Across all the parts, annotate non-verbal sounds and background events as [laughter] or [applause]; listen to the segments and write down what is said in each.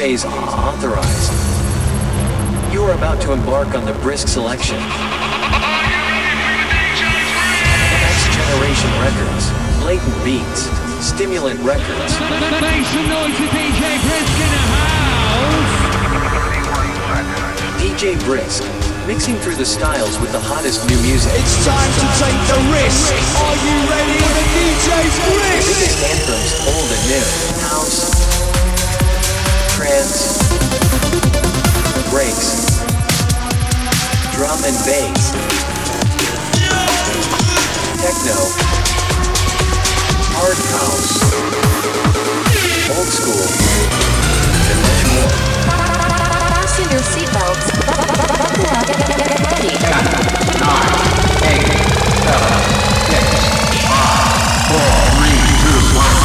Phase authorized. You are about to embark on the brisk selection. Next generation records, blatant beats, stimulant records. Make some noise for DJ Brisk in the house! DJ Brisk, mixing through the styles with the hottest new music. It's time to take the risk. Are you ready for the DJ Brisk? Biggest anthems, old and new bends, breaks, drum and bass, techno, hard house, old school, and much more. Fasten your seatbelts. Get ready. Nine, eight, seven, six, five, four, three, two, one.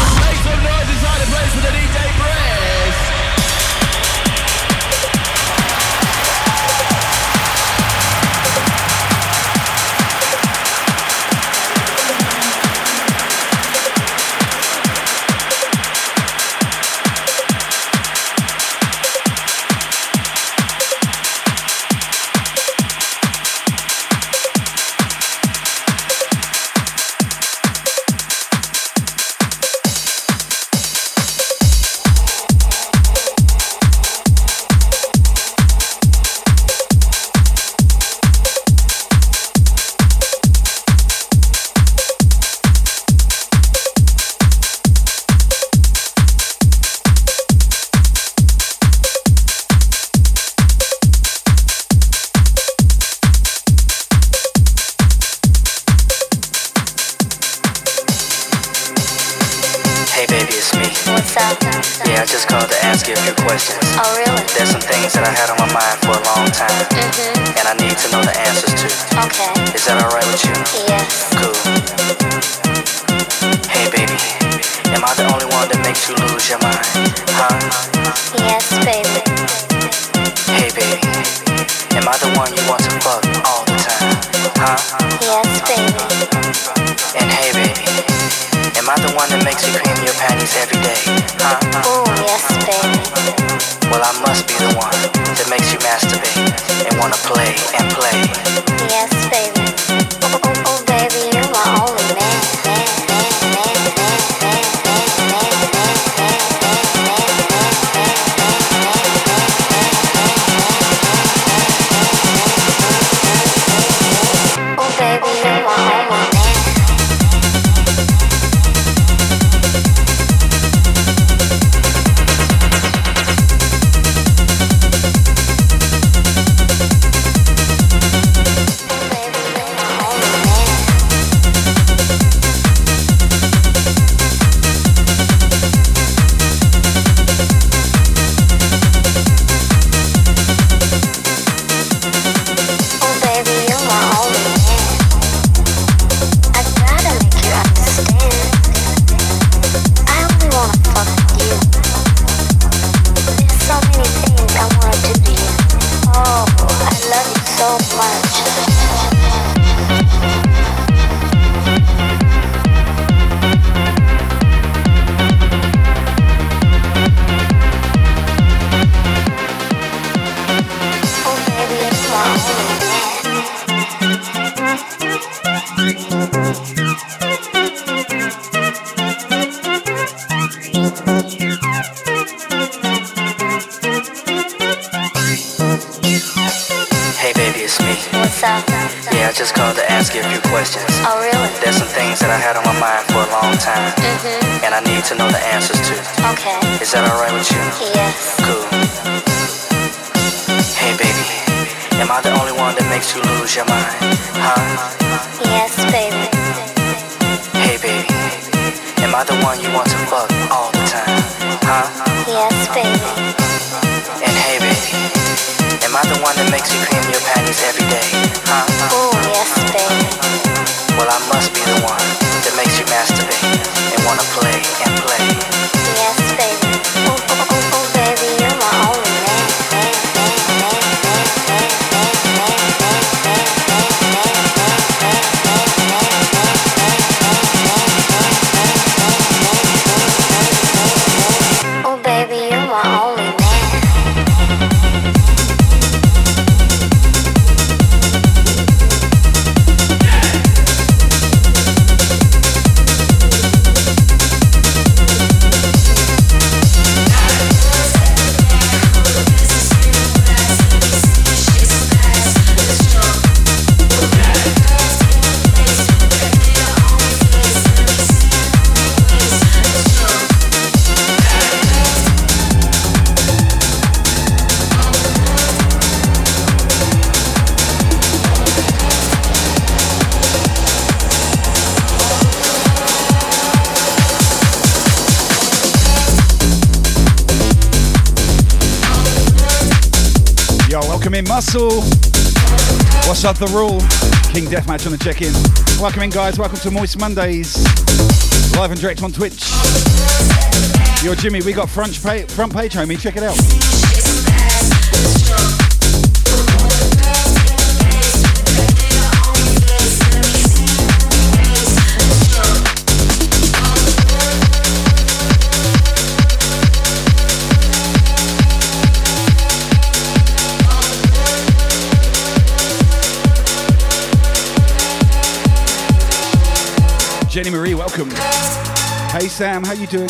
Up, The Rule? King Deathmatch on the check in. Welcome in, guys. Welcome to Moist Mondays. Live and direct on Twitch. Yo, Jimmy, we got front, pa- front page, homie. Check it out. Welcome. Hey Sam, how you doing?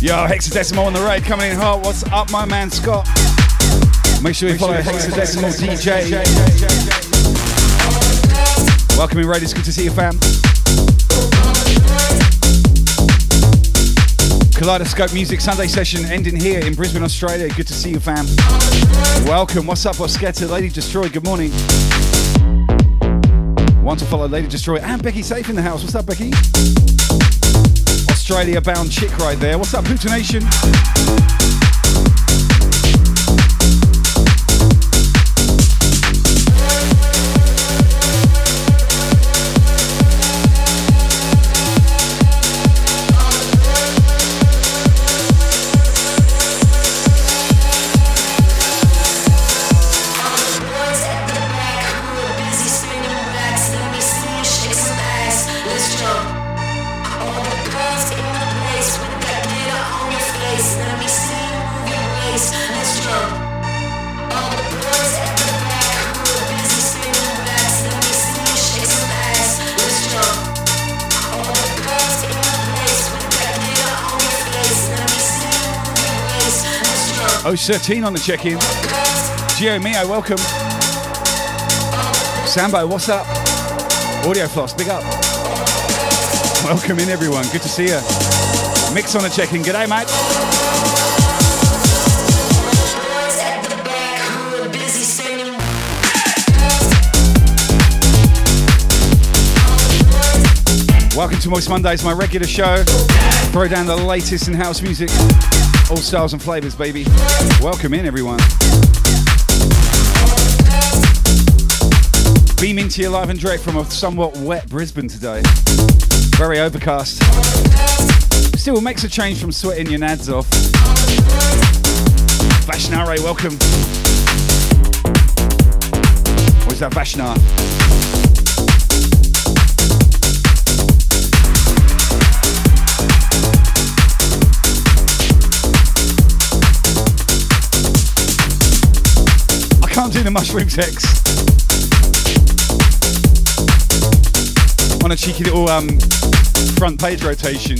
Yo, Hexadecimal on the raid coming in hot. What's up, my man Scott? Make sure you follow Hexadecimal DJ. Welcome in, raid. It's good to see you, fam. Kaleidoscope Music Sunday session ending here in Brisbane, Australia. Good to see you, fam. Welcome. What's up, Oscetta? Lady Destroy, good morning. Want to follow Lady Destroy and Becky Safe in the house. What's up, Becky? Australia bound chick right there. What's up, Hooter 13 on the check-in. Gio Mio, welcome. Sambo, what's up? Audio Floss, big up. Welcome in, everyone. Good to see you. Mix on the check-in. G'day, mate. Welcome to Moist Mondays, my regular show. Throw down the latest in house music. All styles and flavors, baby. Welcome in, everyone. Beaming to you live and direct from a somewhat wet Brisbane today. Very overcast. Still makes a change from sweating your nads off. Vashnare, welcome. Or is that Vashnar? Can't do the mushroom text. On a cheeky little um, front page rotation.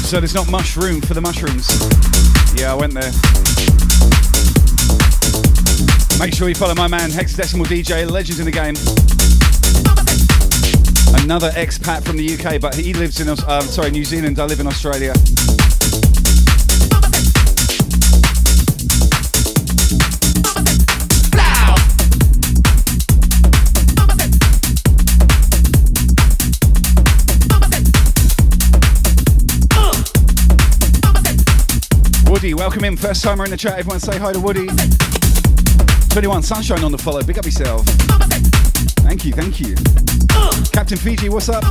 So there's not much room for the mushrooms. Yeah, I went there. Make sure you follow my man Hexadecimal DJ, legend in the game. Another expat from the UK, but he lives in, uh, sorry, New Zealand. I live in Australia. Woody, welcome in. First timer in the chat. Everyone say hi to Woody. 21 Sunshine on the follow. Big up yourself. Thank you, thank you. Captain Fiji, what's up?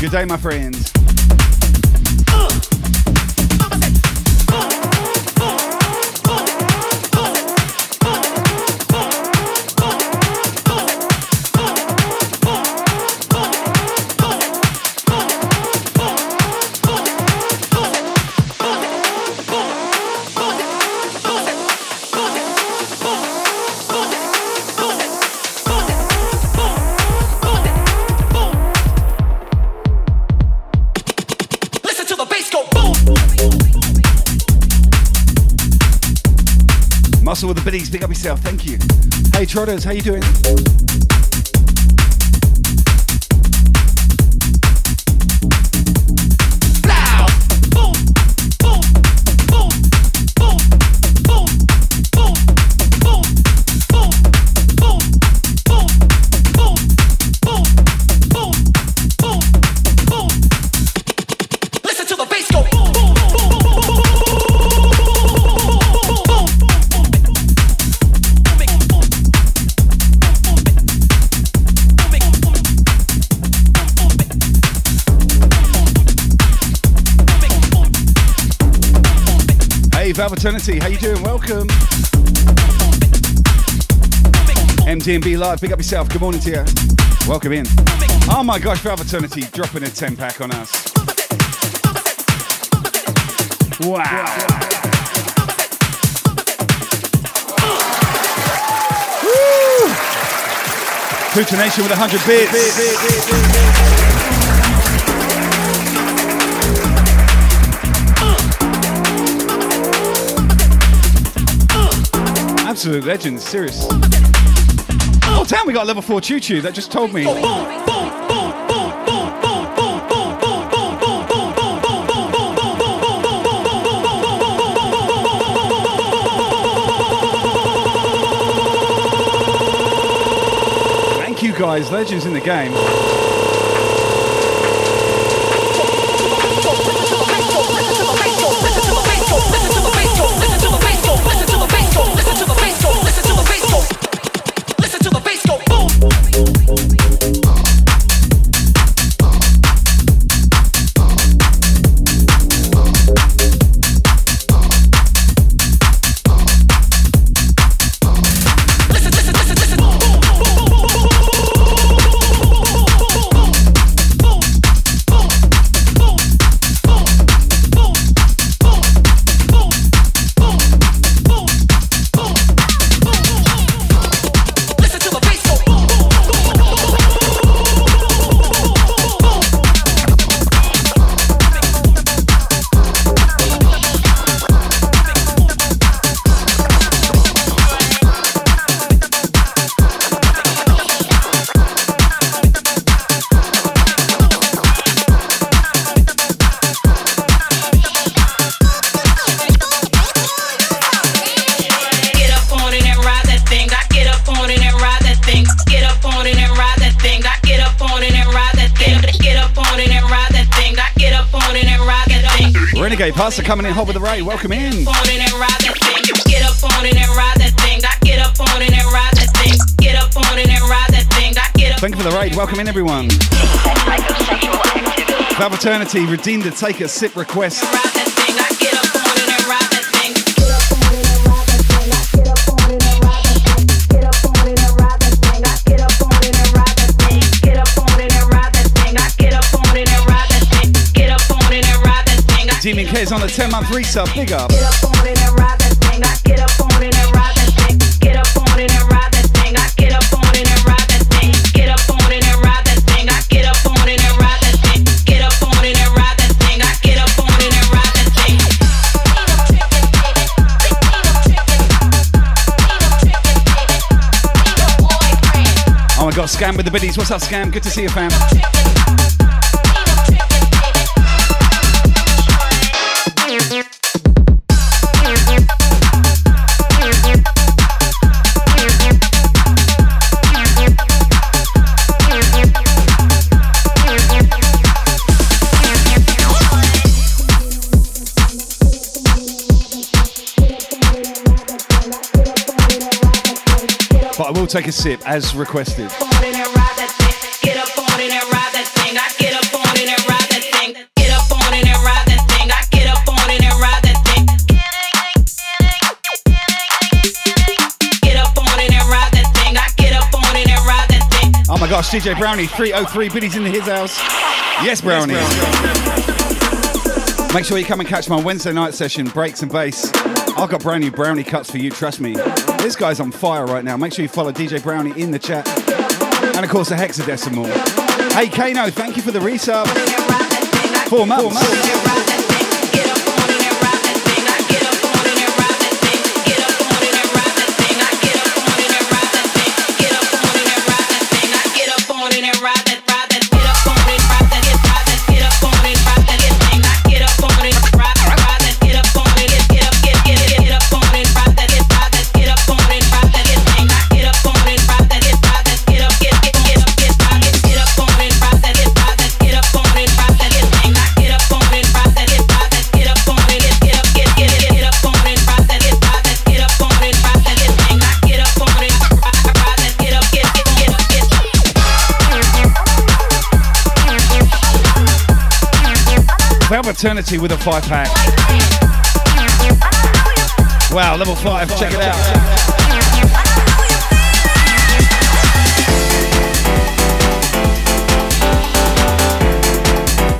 Good day, my friend. The biddies, big up yourself. Thank you. Hey Trotters, how you doing? Eternity, how you doing? Welcome. MDMB Live, pick up yourself. Good morning to you. Welcome in. Oh my gosh, Valve Eternity dropping a 10 pack on us. Wow. Woo! Tutor Nation with 100 bits. Absolute legends, serious. Oh damn, we got level 4 Choo Choo, that just told me. Thank you guys, legends in the game. On it and ride that thing. I get up. Thank you for the raid. Welcome in, everyone. Valve Eternity redeemed the take a sip request. Get up on it and ride that thing. Oh my god, Scam with the biddies. What's up, Scam? Good to see you, fam. It a sip as requested. Oh my gosh, DJ Brownie, 303 biddies in his house. Yes, Brownie. Make sure you come and catch my Wednesday night session, Breaks and Bass. I've got brand new Brownie cuts for you, trust me. This guy's on fire right now. Make sure you follow DJ Brownie in the chat. And of course, the hexadecimal. Hey, Kano, thank you for the resub. Four months. Four months. Eternity with a five pack. Wow, level five, check it out.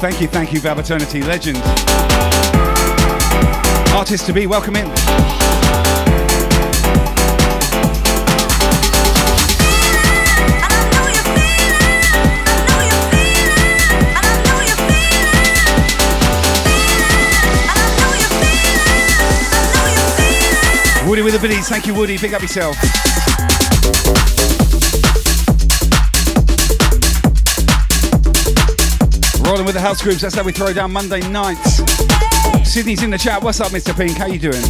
Thank you, thank you, Velvet Eternity, legend. Artist to be, welcome in. With the biddies, thank you, Woody. Pick up yourself. Rolling with the house groups, that's how we throw down Monday nights. Sydney's in the chat. What's up, Mr. Pink? How you doing?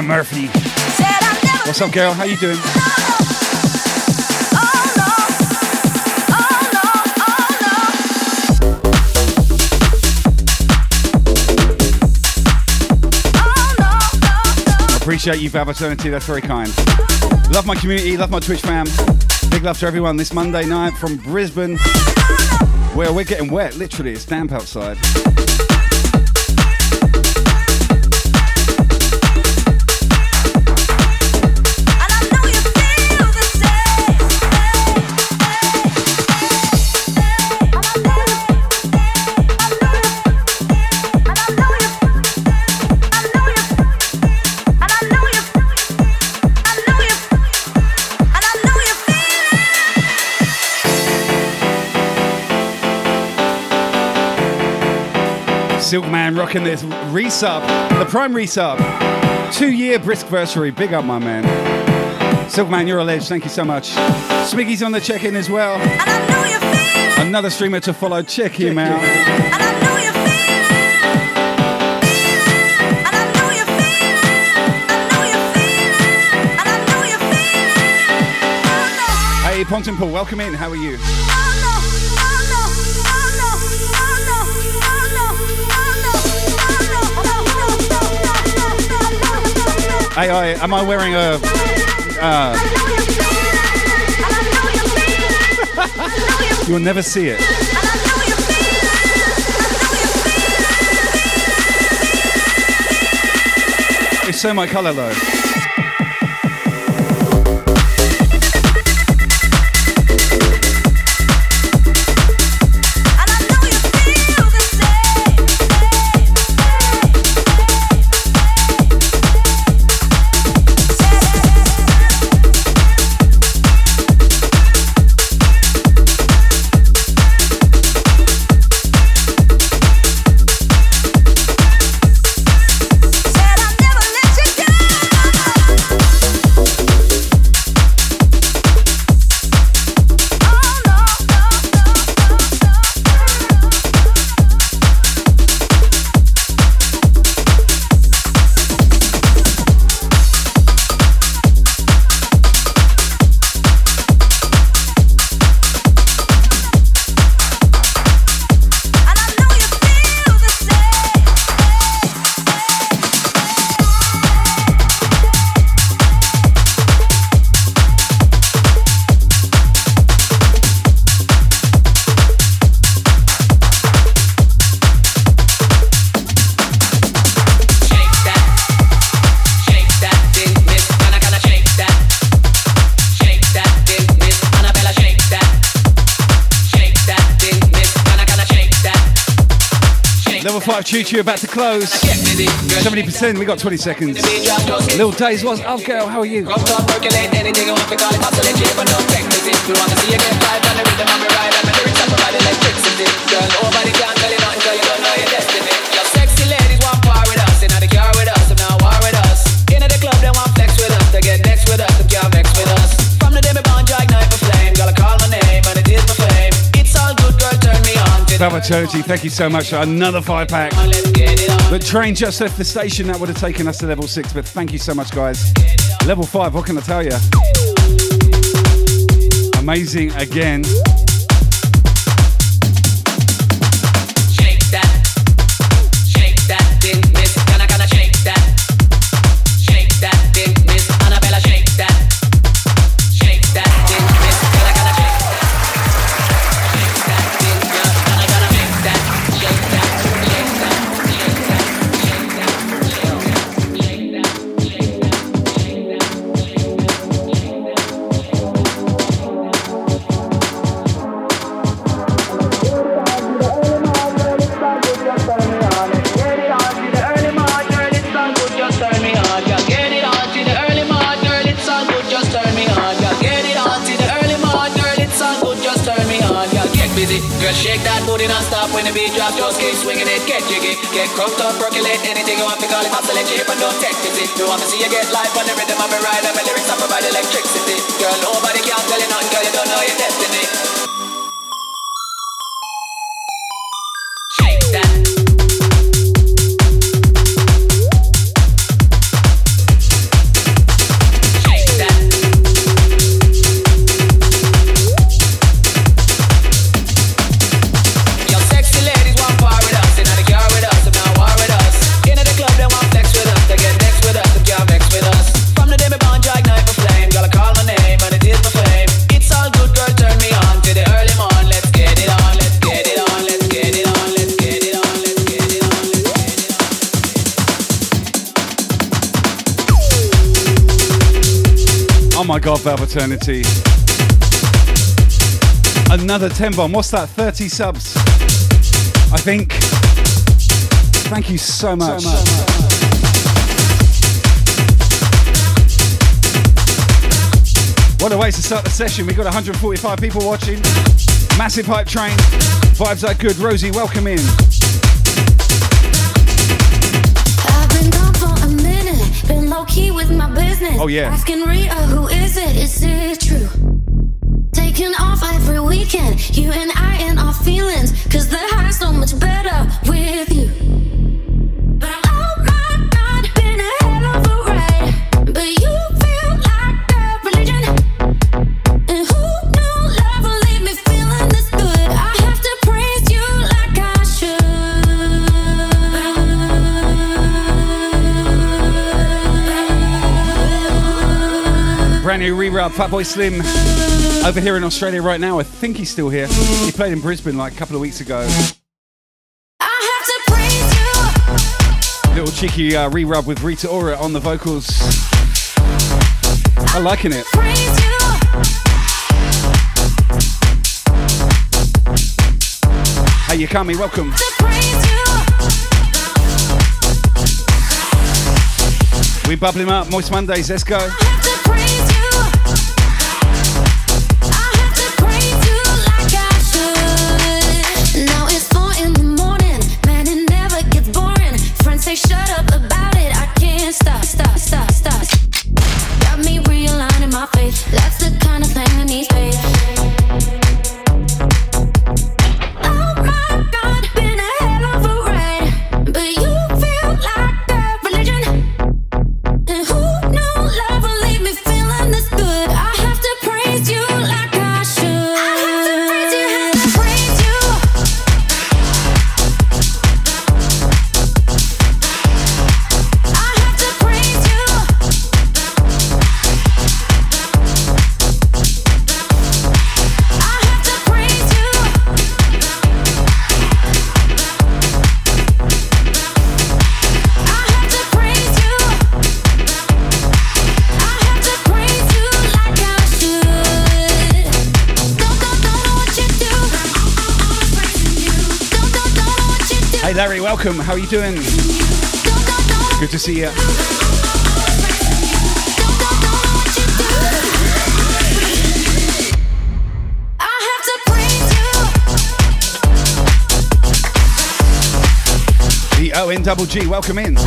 Leanne Murphy. What's up, girl? How you doing? Appreciate you, Fab Eternity. That's very kind. Love my community, love my Twitch fam. Big love to everyone this Monday night from Brisbane, where we're getting wet. Literally, it's damp outside. Silkman rocking this resub, the prime resub. Two year brisk versary. Big up, my man. Silkman, you're a ledge. Thank you so much. Smiggy's on the check in as well. Another streamer to follow. Check him out. Hey, Ponton Paul, welcome in. How are you? Hey, I, am I wearing a? Uh, You'll never see it. It's so my colour though. Level 5 Choo Choo about to close. 70%, we got 20 seconds. Little Days was, oh girl, how are you? Salvatore, thank you so much for another five pack. The train just left the station. That would have taken us to level six, but thank you so much, guys. Level five, what can I tell you? Amazing again. The beat drops. Just keep swinging it, get jiggy, get crunked up, percolate anything you want to call it. Oscillate your hip and don't take. You want to see you get life on the rhythm of me ride and my lyrics I provide electricity. Girl, nobody can tell you nothing, girl, you don't know your destiny. Valveternity. Another 10 bomb. What's that? 30 subs. I think. Thank you so much. What a way to start the session. We've got 145 people watching. Massive hype train. Vibes are good. Rosie, welcome in. My business. Oh, yeah. Asking Rhea, who is it? Is it true? Taking off every weekend, you and I in our feelings. Cause the high's so much better with you. Should. Brand new re-rub, Fatboy Slim. Over here in Australia right now, I think he's still here. He played in Brisbane like a couple of weeks ago. Little cheeky uh, re-rub with Rita Ora on the vocals. I'm liking it. Hey, you coming? Welcome. We bubble him up. Moist Mondays. Let's go. Welcome. How are you doing? Good to see you. I have to. The O N double G. Welcome in.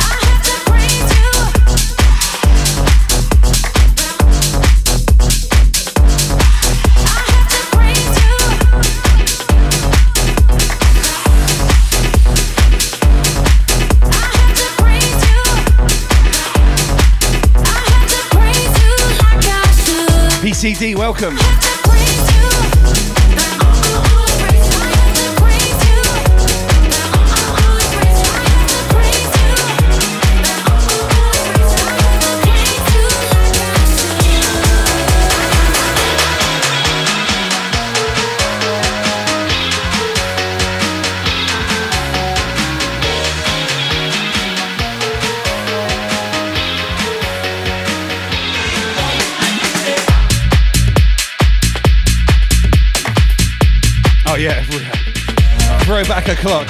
PCD. Welcome. Back a clock.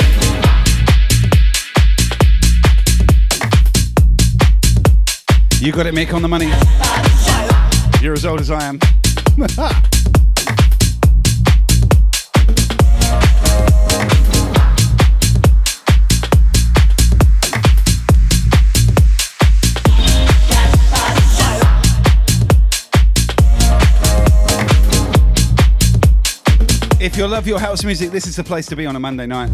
You got it, Mick, on the money. You're as old as I am. [laughs] If you love your house music, this is the place to be on a Monday night.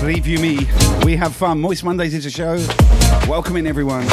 Believe you me, we have fun. Moist Mondays is a show. Welcoming everyone.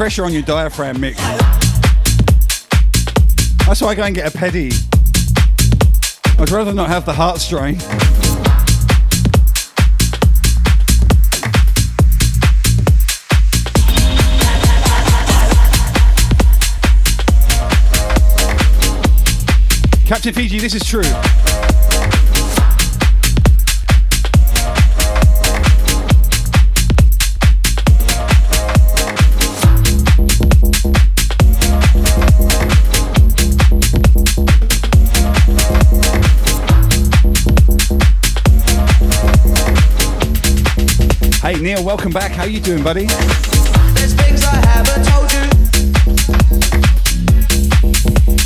Pressure on your diaphragm, Mick. That's why I go and get a pedi. I'd rather not have the heart strain. Captain Fiji, this is true. Neil, welcome back. How you doing, buddy?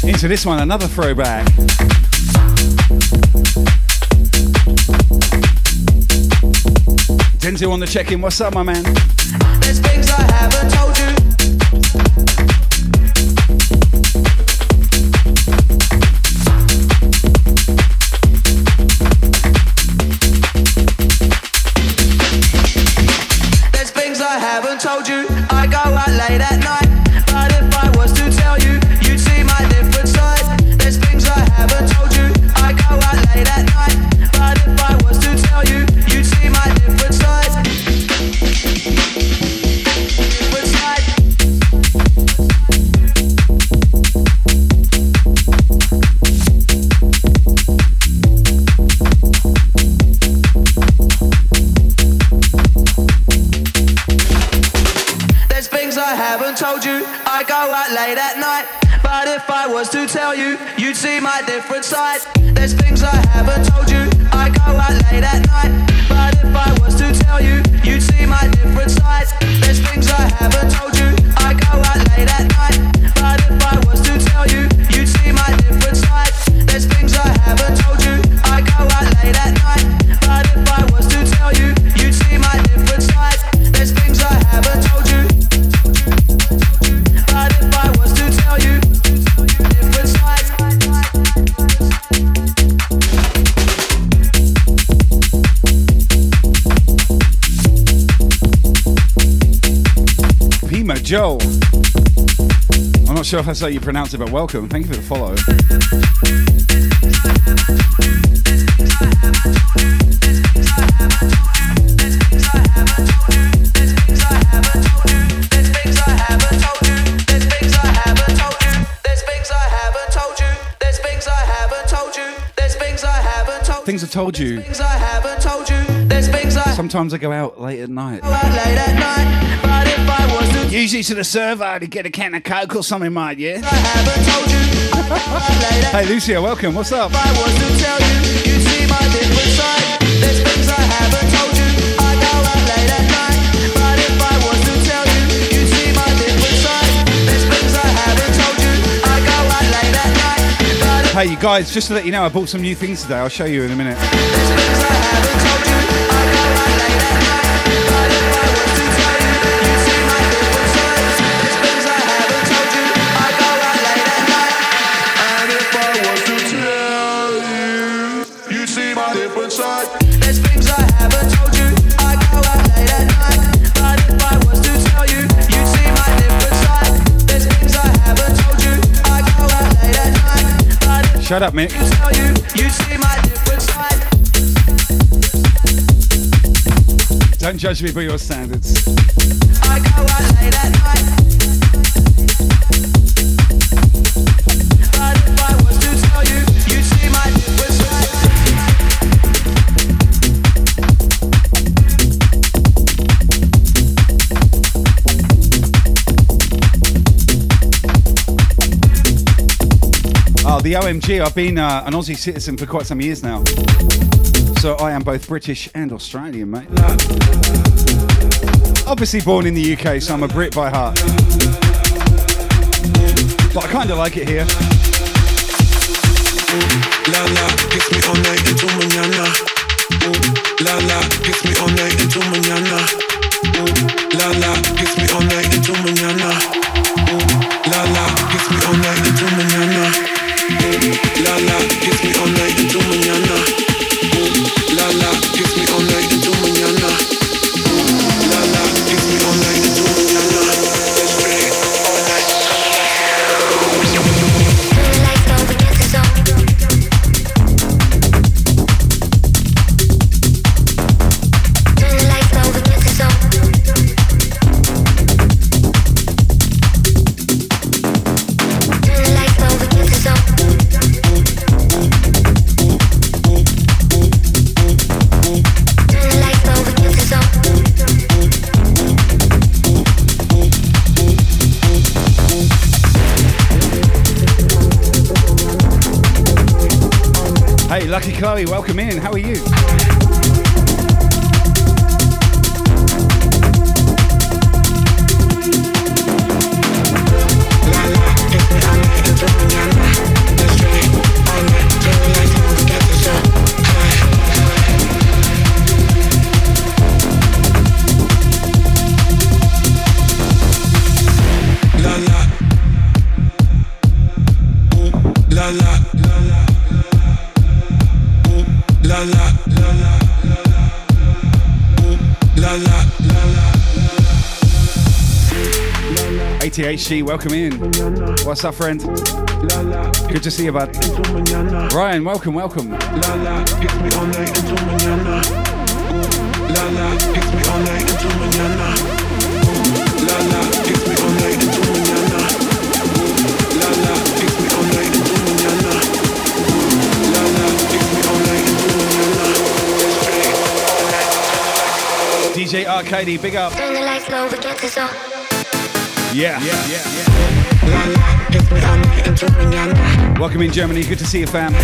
Into this one, another throwback. Denzel on the check-in. What's up, my man? Different side. Not sure if that's how you pronounce it, but welcome. Thank you for the follow. Things I haven't told There's things I haven't told you. Things I haven't told you. There's things I haven't told you. Things I haven't told you. Things I haven't told you. There's things I haven't told things I told you. There's things I Sometimes I go out late at night. go out late at night. But if I was to Usually to the server to get a can of Coke or something, mate, yeah? I haven't told you. I go out late at Hey, Lucia, welcome. What's up? I was to tell you, you'd see my different side. There's things I haven't told you. I go out late at night. But if I was to tell you, you'd see my different side. There's things I haven't told you. I go out late at night. But Hey, you guys, just to let you know, I bought some new things today. I'll show you in a minute. Shut up, Mick. Don't judge me by your standards. The OMG. I've been uh, an Aussie citizen for quite some years now. So I am both British and Australian, mate. Obviously born in the UK, so I'm a Brit by heart. But I kind of like it here. La la, kiss me all night into mañana. La la, kiss me all night into mañana. La la, kiss me all night into mañana. La la, kiss me all night into mañana. La la, kiss me all night into mañana. La la, kiss me all night Chloe, welcome in. How are you? ATHC, welcome in. What's up, friend? Good to see you, bud. Ryan, welcome, welcome. La la, DJ Arcady, big up. Turn the lights low, we get this on. Yeah. Yeah, yeah, yeah. La la, gets me all night into mañana. Welcome in Germany. Good to see you, fam.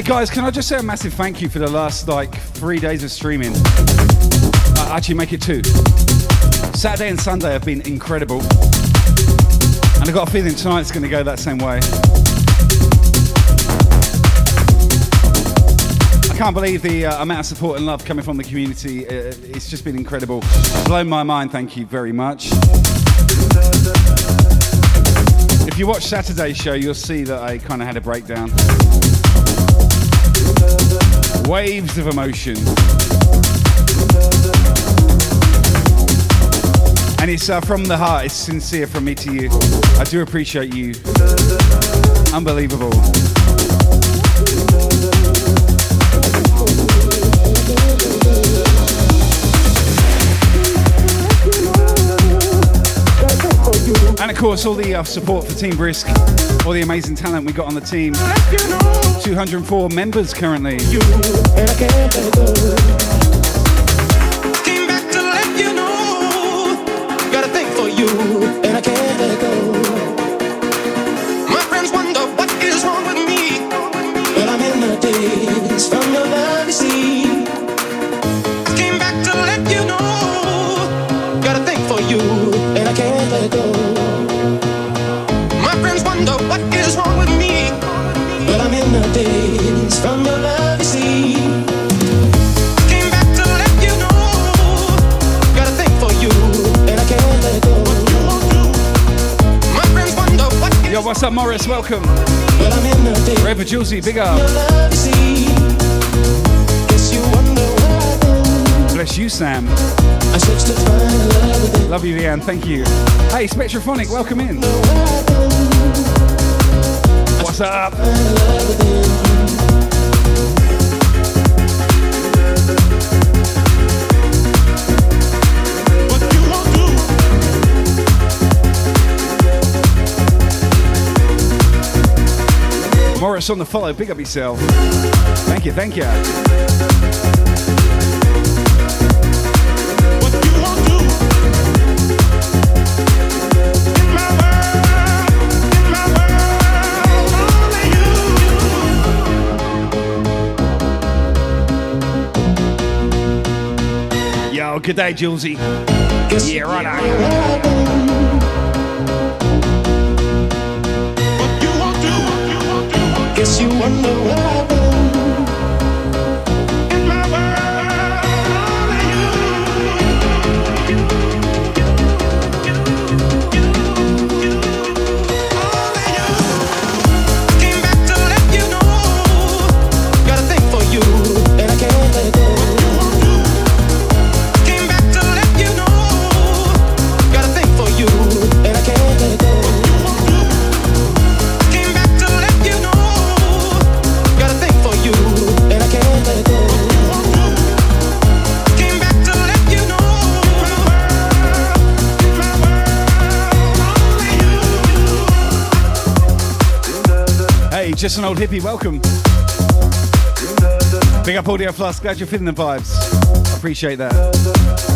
Hey guys, can I just say a massive thank you for the last like three days of streaming? Uh, actually, make it two. Saturday and Sunday have been incredible, and I've got a feeling tonight's going to go that same way. I can't believe the uh, amount of support and love coming from the community. Uh, it's just been incredible. Blown my mind. Thank you very much. If you watch Saturday's show, you'll see that I kind of had a breakdown. Waves of emotion. And it's uh, from the heart, it's sincere from me to you. I do appreciate you. Unbelievable. And of course, all the uh, support for Team Brisk, all the amazing talent we got on the team. 204 members currently. What's up, Morris? Welcome. The days Rever big up. Bless you, Sam. Love Love you, Leanne. Thank you. Hey, Spectrophonic, welcome in. What's up? Morris on the follow. Big up yourself. Thank you, thank you. Yo, good day, Julesy. Yeah, right on. Guess you wonder why just an old hippie, welcome. Big up Audio Plus, glad you're feeling the vibes. Appreciate that.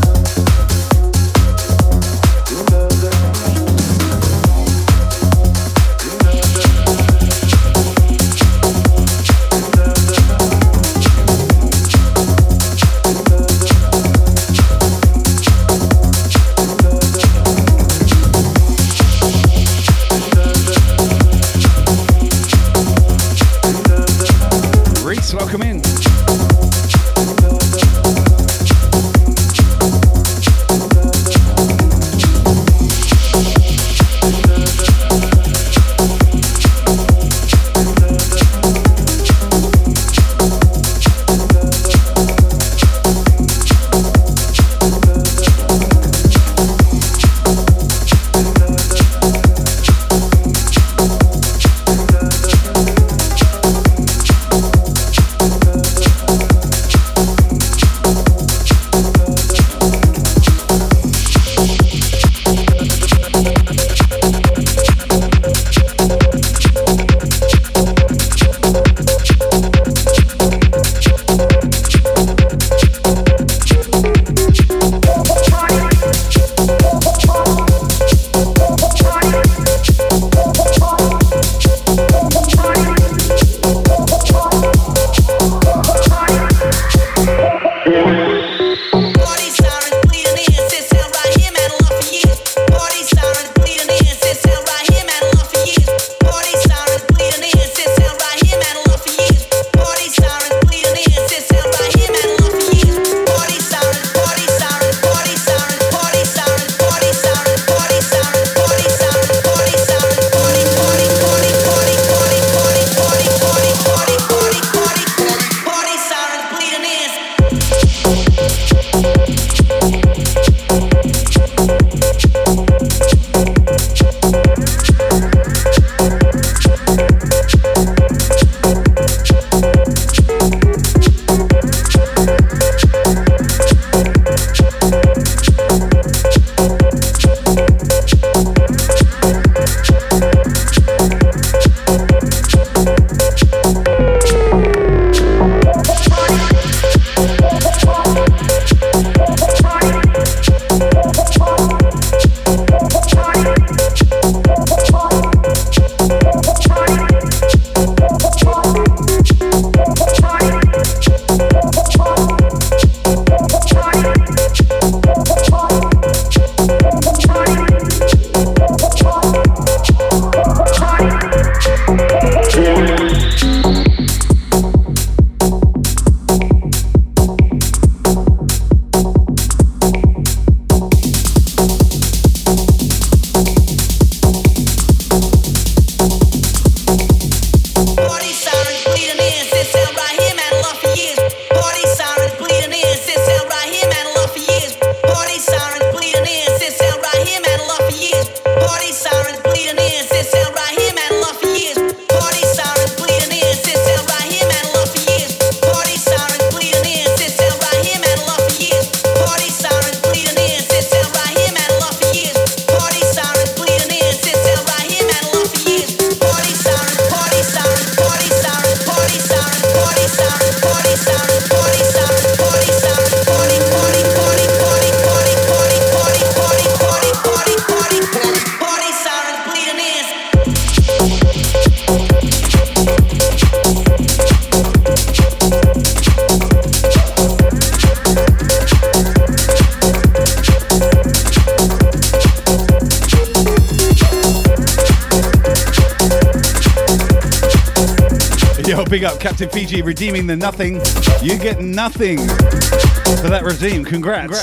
Big up Captain Fiji redeeming the nothing. You get nothing for that redeem. Congrats.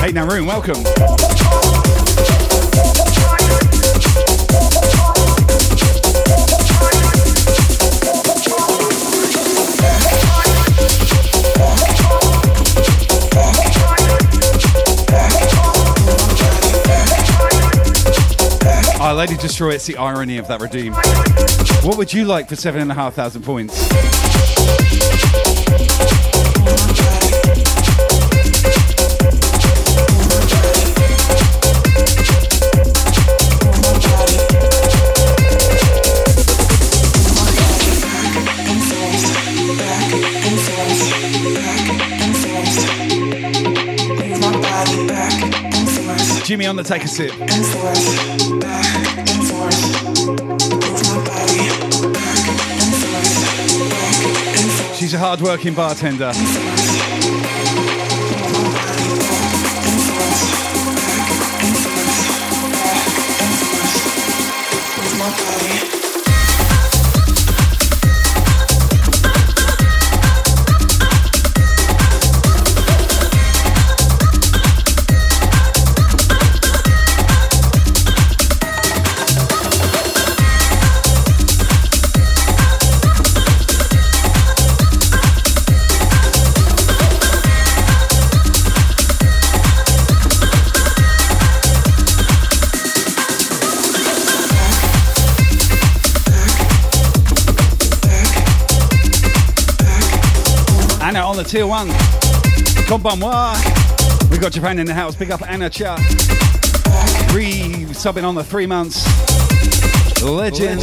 Hey, welcome. Lady Destroyer, it's the irony of that redeem. What would you like for seven and a half thousand points? Jimmy on the take a sip. She's a hard-working bartender. Tier one. Konbanwa. We got Japan in the house. Big up Anna Cha. Re subbing on the three months. Legend.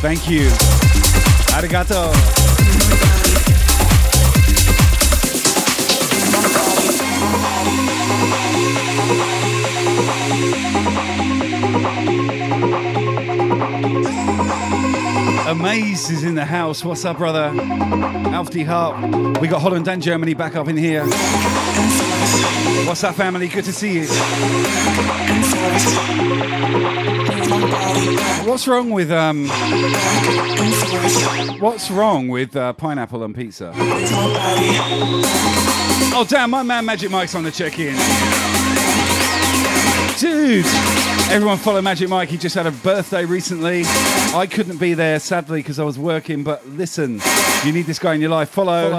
Thank you. Arigato. Amaze is in the house. What's up, brother? Alfie Hart. We got Holland and Germany back up in here. What's up, family? Good to see you. What's wrong with um? What's wrong with uh, pineapple and pizza? Oh damn! My man Magic Mike's on the check-in. Dude, everyone follow Magic Mike. He just had a birthday recently. I couldn't be there, sadly, because I was working. But listen, you need this guy in your life. Follow.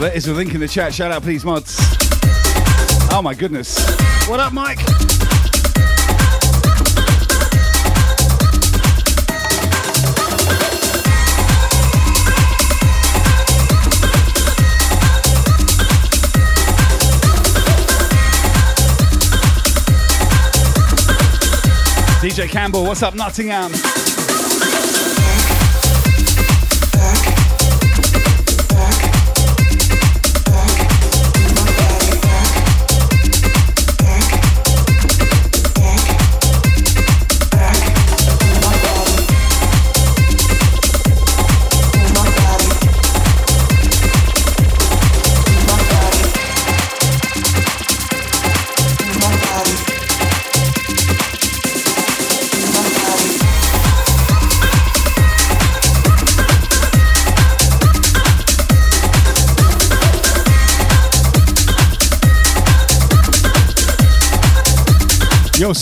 There is a link in the chat. Shout out, please, mods. Oh my goodness. What up, Mike? DJ Campbell, what's up, Nottingham?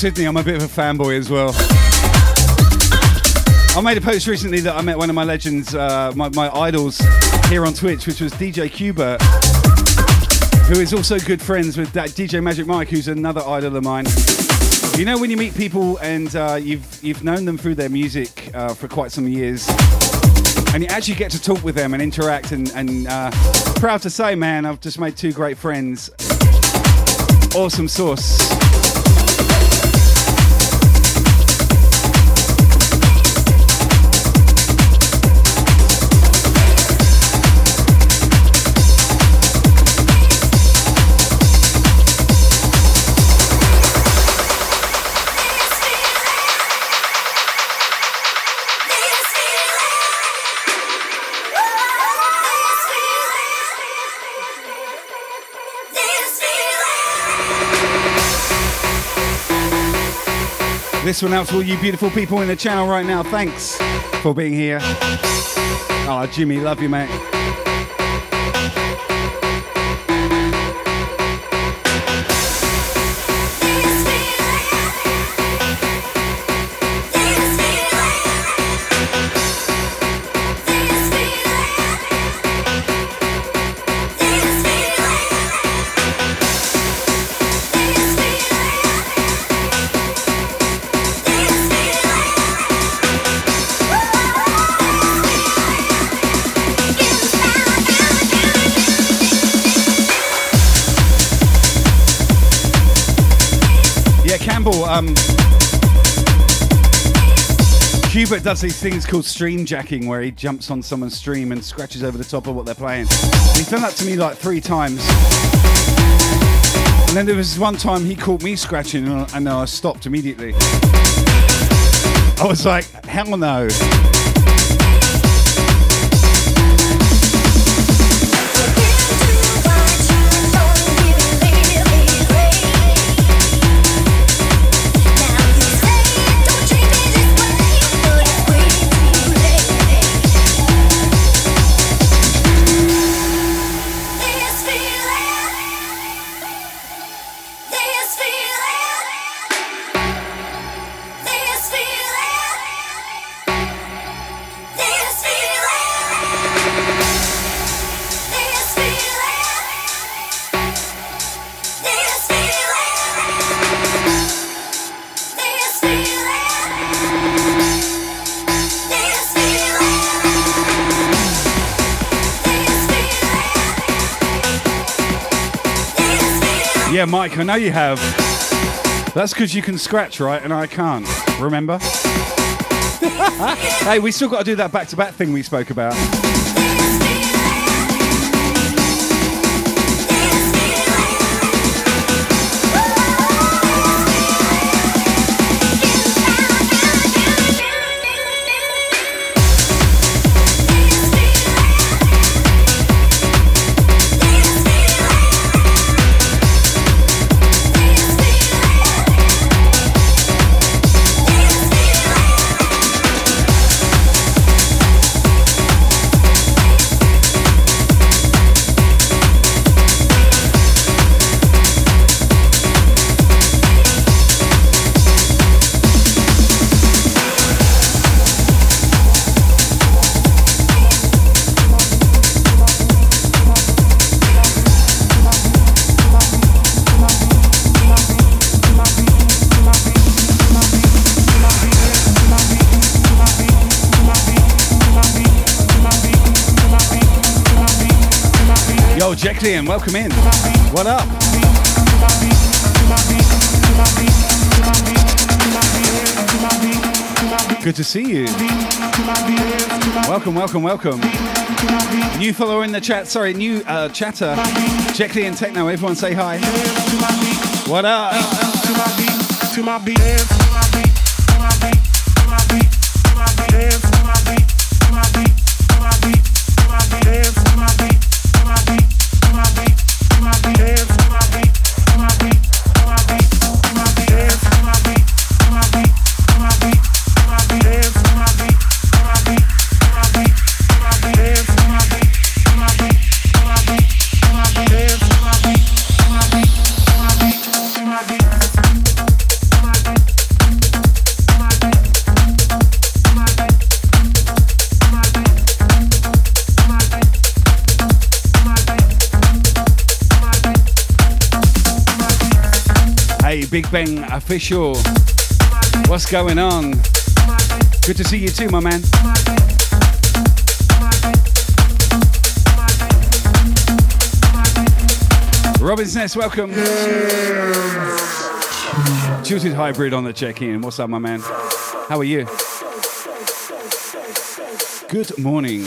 Sydney, I'm a bit of a fanboy as well. I made a post recently that I met one of my legends, uh, my, my idols here on Twitch, which was DJ Qbert, who is also good friends with that DJ Magic Mike, who's another idol of mine. You know when you meet people and uh, you've you've known them through their music uh, for quite some years, and you actually get to talk with them and interact. And, and uh, proud to say, man, I've just made two great friends. Awesome sauce. This one out to all you beautiful people in the channel right now. Thanks for being here. Oh, Jimmy, love you, mate. Qbert does these things called stream jacking, where he jumps on someone's stream and scratches over the top of what they're playing. He's done that to me like three times. And then there was one time he caught me scratching, and I stopped immediately. I was like, hell no. Mike, I know you have. That's because you can scratch, right? And I can't. Remember? [laughs] hey, we still got to do that back to back thing we spoke about. Yo, Jeklian, welcome in. What up? Good to see you. Welcome, welcome, welcome. New follower in the chat. Sorry, new uh, chatter. Jeklian Techno. Everyone say hi. What up? To my beat, to my beat, Official. What's going on? Good to see you too, my man. Robin's Nest, welcome. Tilted Hybrid on the check-in. What's up, my man? How are you? Good morning.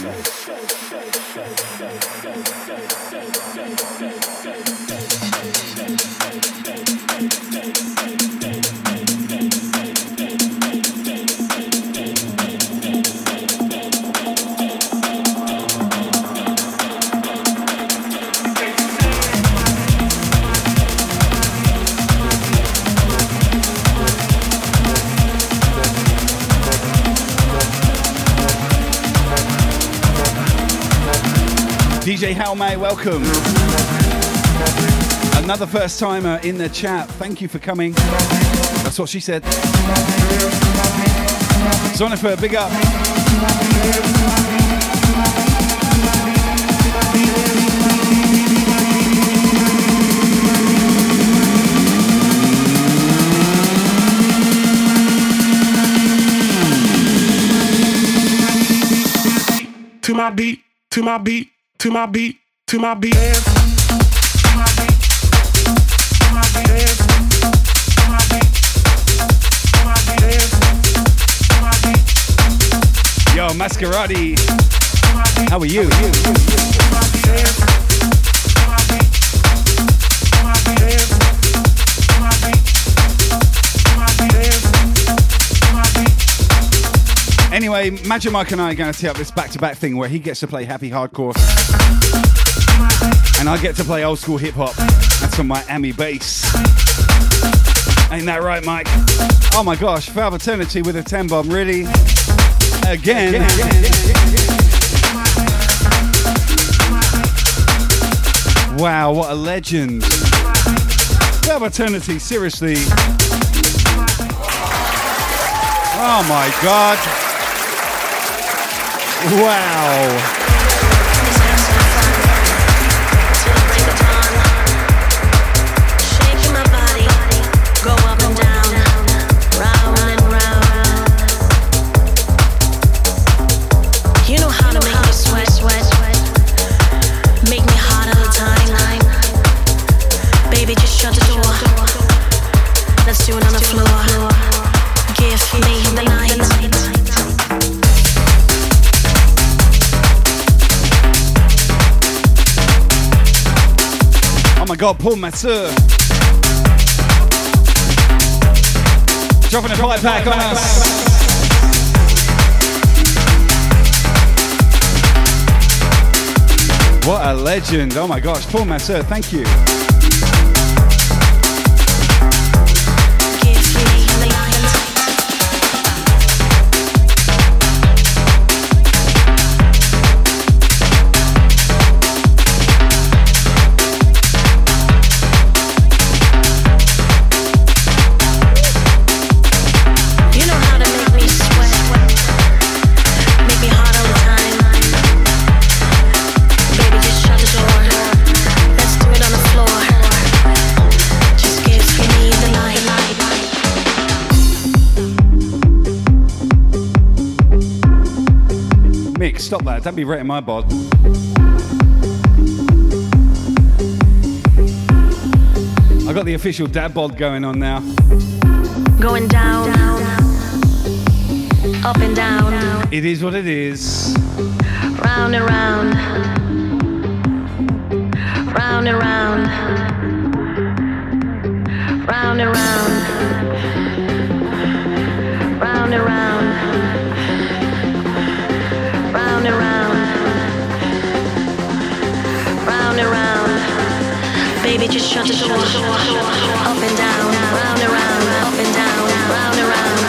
Halmay, welcome. Another first timer in the chat. Thank you for coming. That's what she said. Sonifer, big up. To my beat, to my beat, to my beat, to my beat. Yo, Masquerade, How are you? How are you? Anyway, Magic Mike and I are going to tee up this back-to-back thing where he gets to play happy hardcore and I get to play old school hip hop. That's on Miami bass. Ain't that right, Mike? Oh my gosh, Valve Eternity with a 10 bomb, really? Again. Wow, what a legend. Valve Eternity, seriously. Oh my god. Wow. God, Paul Masseur. Dropping a five pack on us. What a legend. Oh my gosh, Paul Masseur, thank. You that. Don't be rating my bod. I got the official dad bod going on now. Going down, up and down, It is what it is. round and round, round and round, round and round shut the door. Up and down, round and round, up and down, round and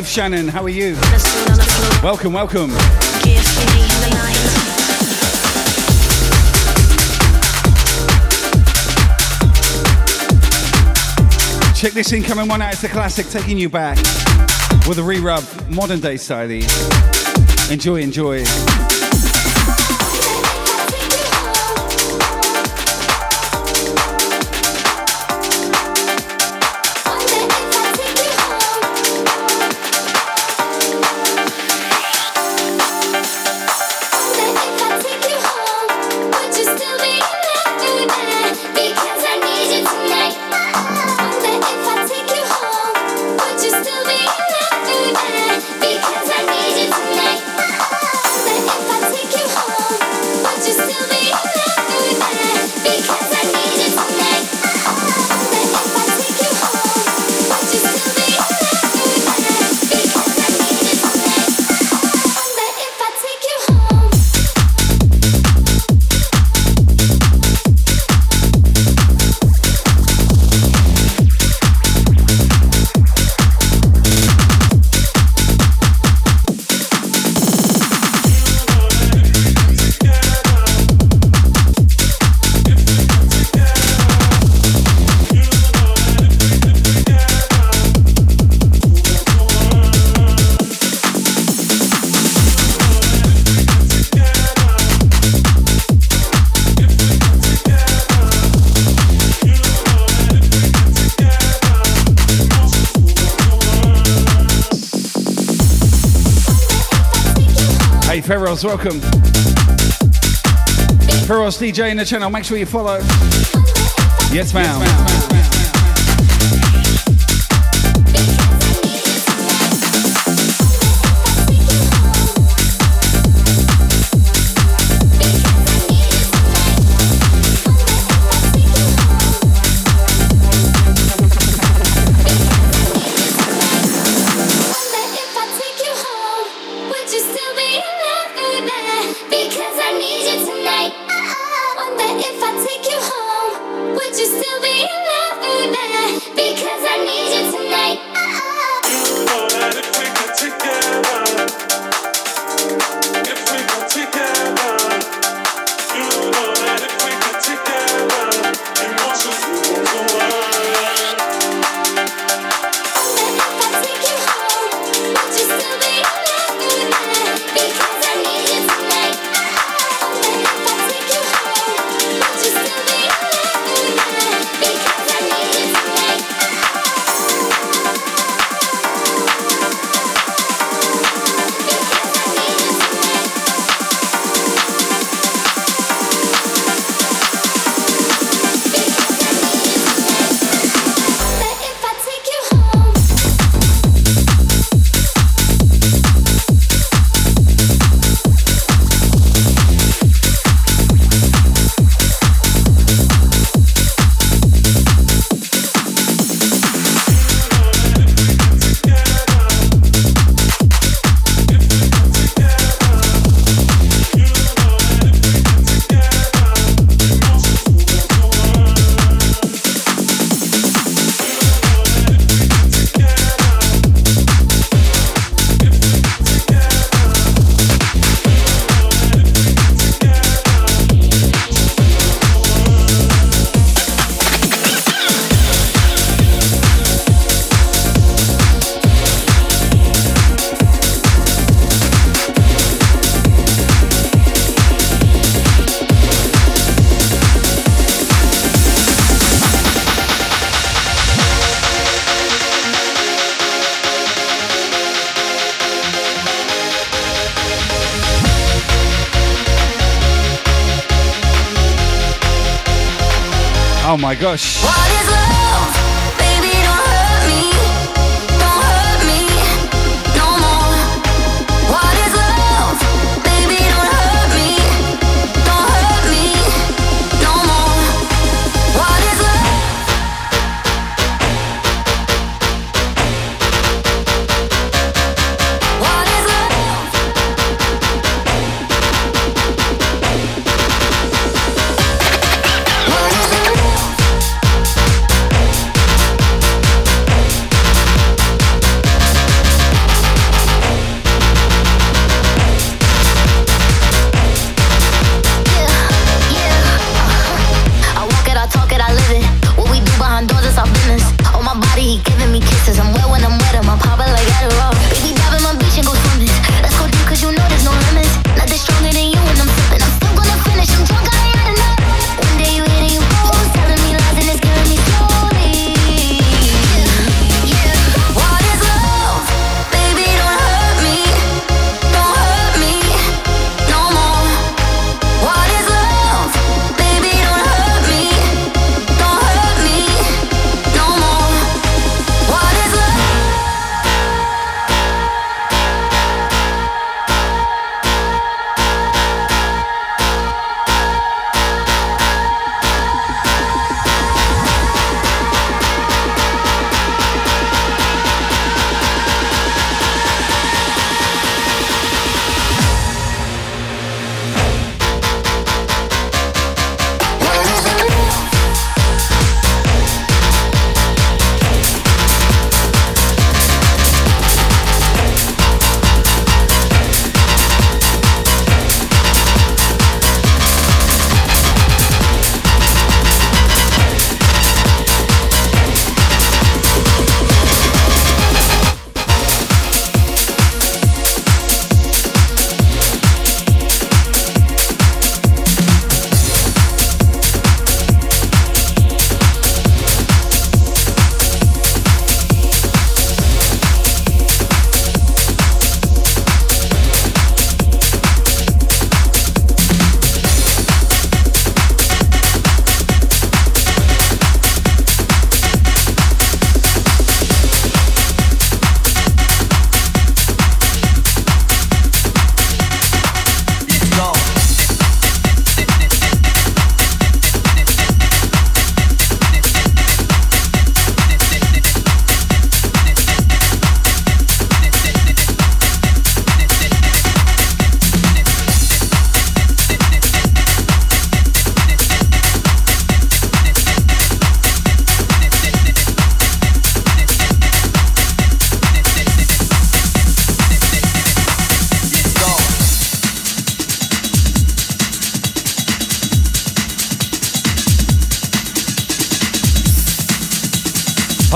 door. Shannon, how are you? Welcome, welcome. Check this incoming one out. It's a classic, taking you back with a re-rub, modern day style. Enjoy, enjoy. Ferros, welcome. Ferros DJ in the channel, make sure you follow. Yes, ma'am. Yes, ma'am. Gosh.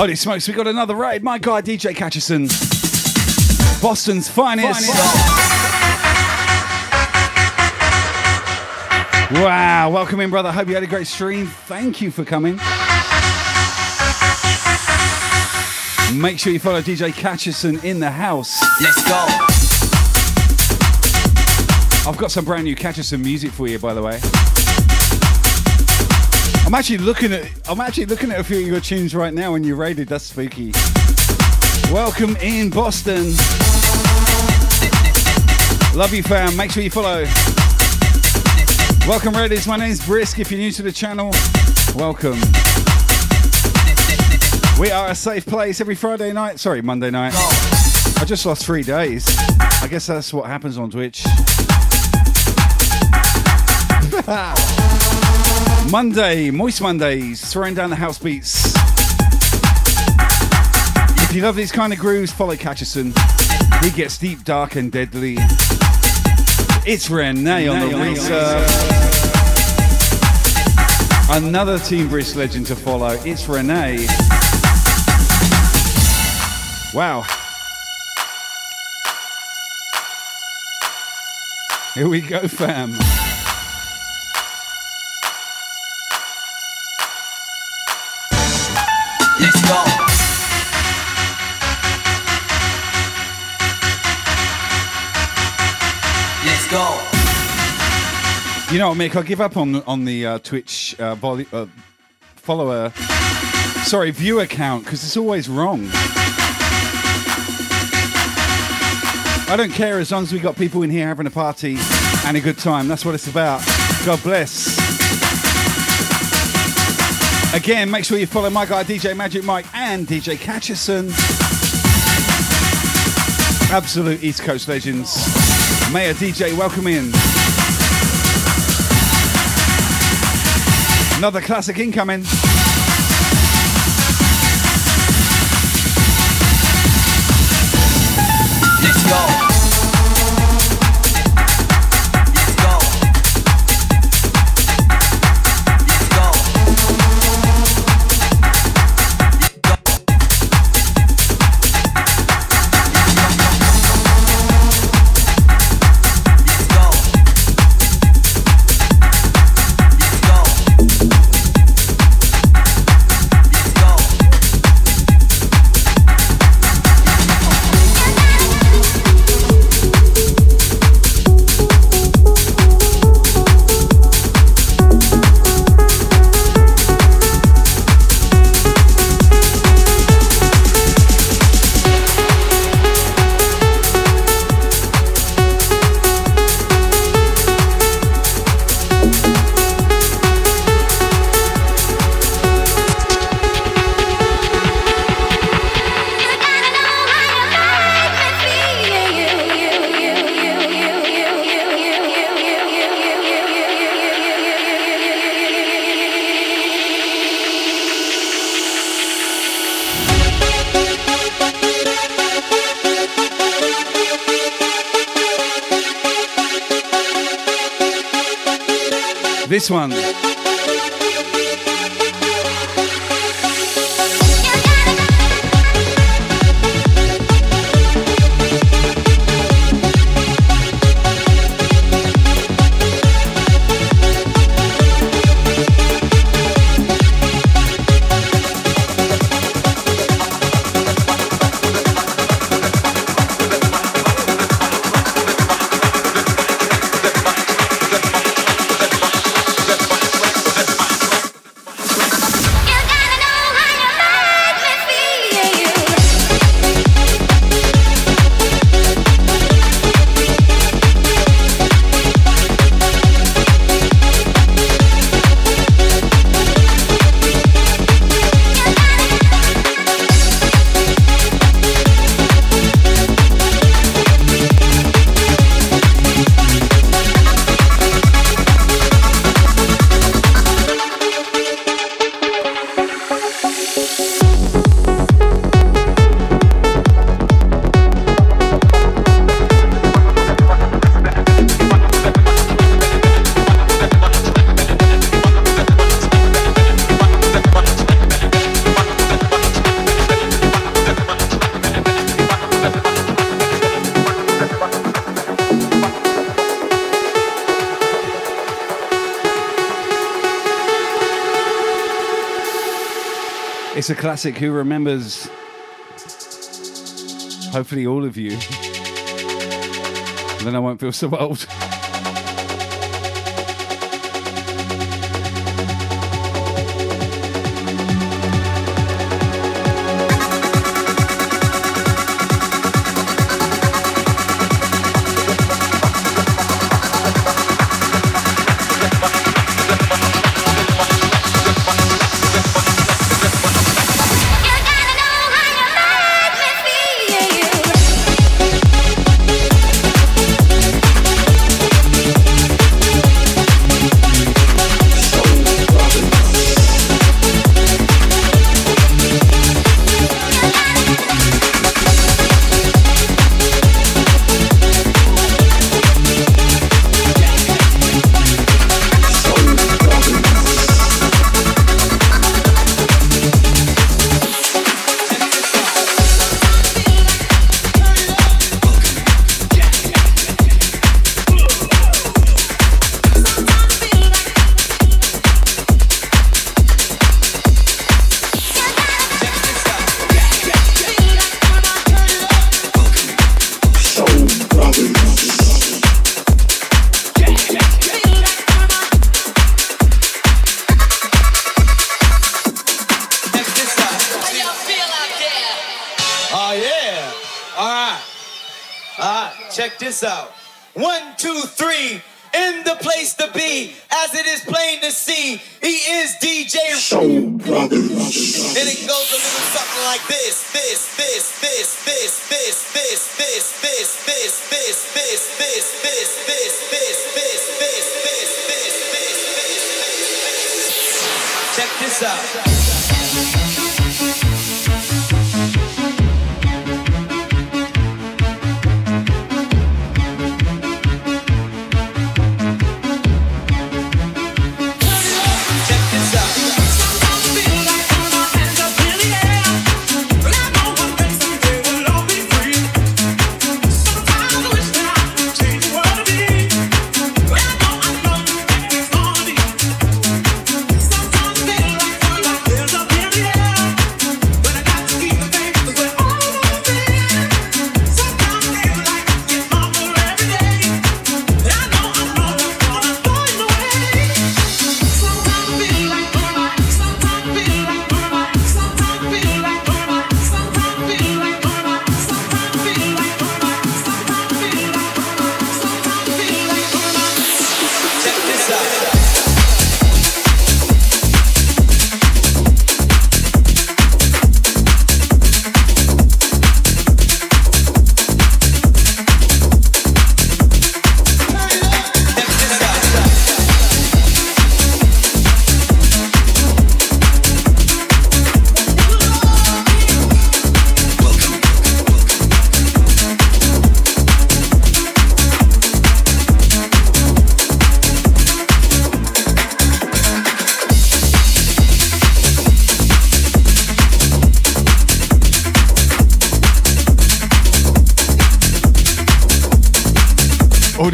Holy smokes, we got another raid. My guy, DJ Catcherson. Boston's finest. Wow, welcome in, brother. Hope you had a great stream. Thank you for coming. Make sure you follow DJ Catcherson in the house. Let's go. I've got some brand new Catcherson music for you, by the way. I'm actually looking at I'm actually looking at a few of your tunes right now when you raided. That's spooky. Welcome in Boston. Love you, fam. Make sure you follow. Welcome, Reddies. My name's Brisk. If you're new to the channel, welcome. We are a safe place every Friday night. Sorry, Monday night. I just lost three days. I guess that's what happens on Twitch. [laughs] Monday, Moist Mondays, throwing down the house beats. If you love these kind of grooves, follow Catcherson. He gets deep, dark, and deadly. It's Renee on the research. Another Team Brisk legend to follow. It's Renee. Wow. Here we go, fam. Go. You know Mick? I give up on on the uh, Twitch uh, volu- uh, follower, sorry, viewer count because it's always wrong. I don't care as long as we got people in here having a party and a good time. That's what it's about. God bless. Again, make sure you follow my guy DJ Magic Mike and DJ Catcherson. Absolute East Coast legends. Mayor DJ, welcome in. Another classic incoming. Let's go. This one. It's a classic. Who remembers? Hopefully, all of you. [laughs] then I won't feel so old.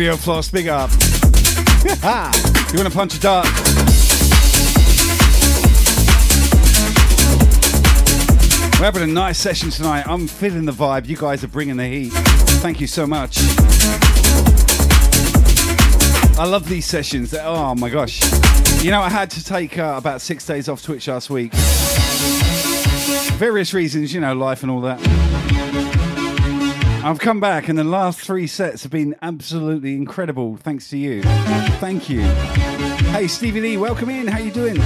Audio Floss, big up. [laughs] you want to punch a dart? We're having a nice session tonight. I'm feeling the vibe. You guys are bringing the heat. Thank you so much. I love these sessions. Oh my gosh. You know, I had to take uh, about six days off Twitch last week. Various reasons, you know, life and all that. [laughs] I've come back, and the last three sets have been absolutely incredible. Thanks to you. Thank you. Hey, Stevie Lee, welcome in. How you doing?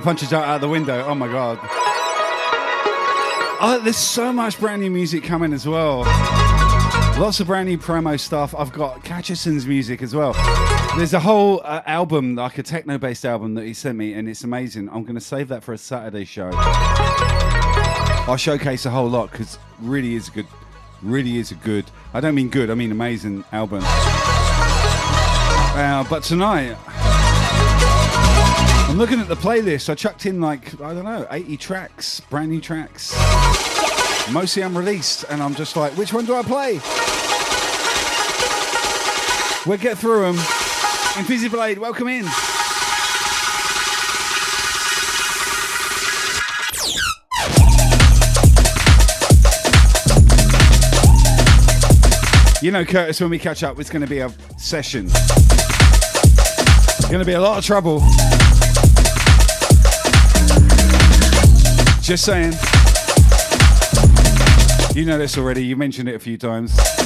To punch it out, out the window. Oh my god. Oh, there's so much brand new music coming as well. Lots of brand new promo stuff. I've got Catcherson's music as well. There's a whole uh, album, like a techno based album that he sent me, and it's amazing. I'm going to save that for a Saturday show. I'll showcase a whole lot because really is a good, really is a good, I don't mean good, I mean amazing album. Uh, but tonight, I'm looking at the playlist. I chucked in like, I don't know, 80 tracks, brand new tracks. Mostly unreleased, and I'm just like, which one do I play? We'll get through them. Invisiblade, welcome in. You know, Curtis, when we catch up, it's going to be a session. It's going to be a lot of trouble. Just saying. You know this already. You mentioned it a few times.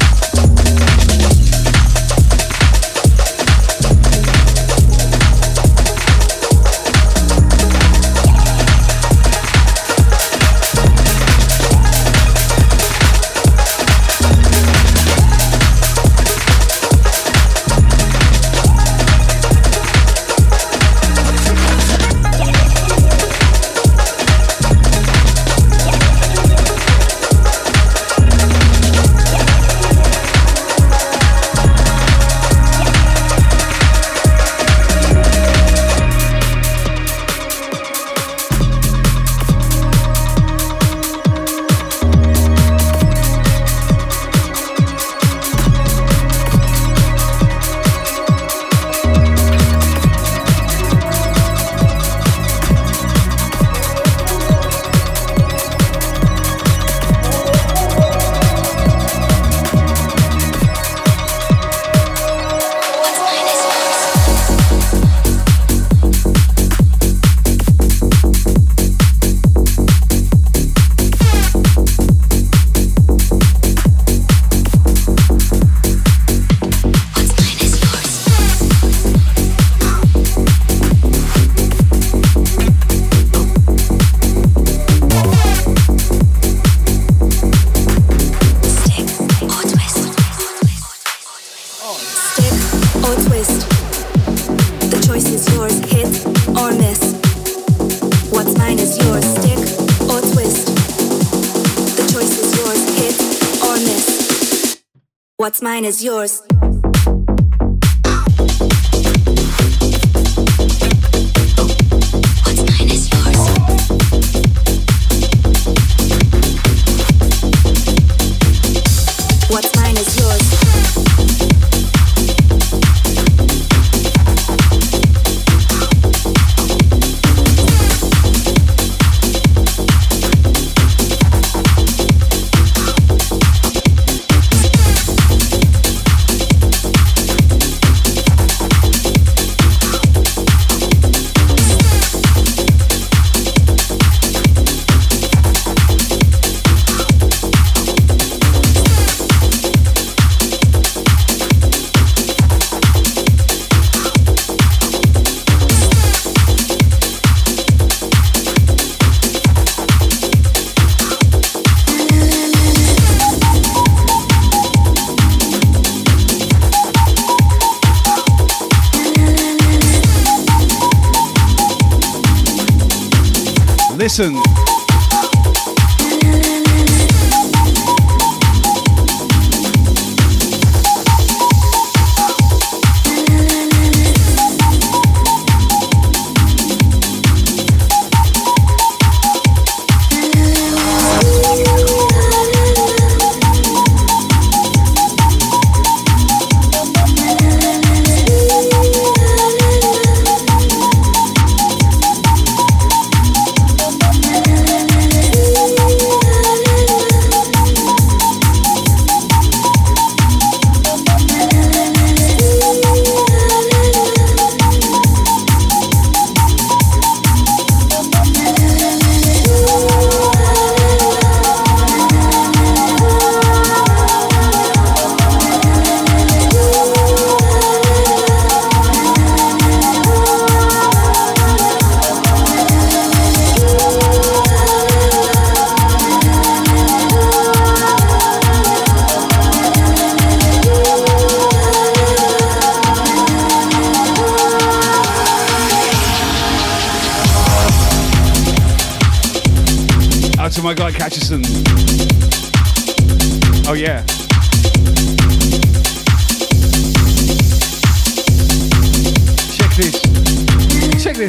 Is yours.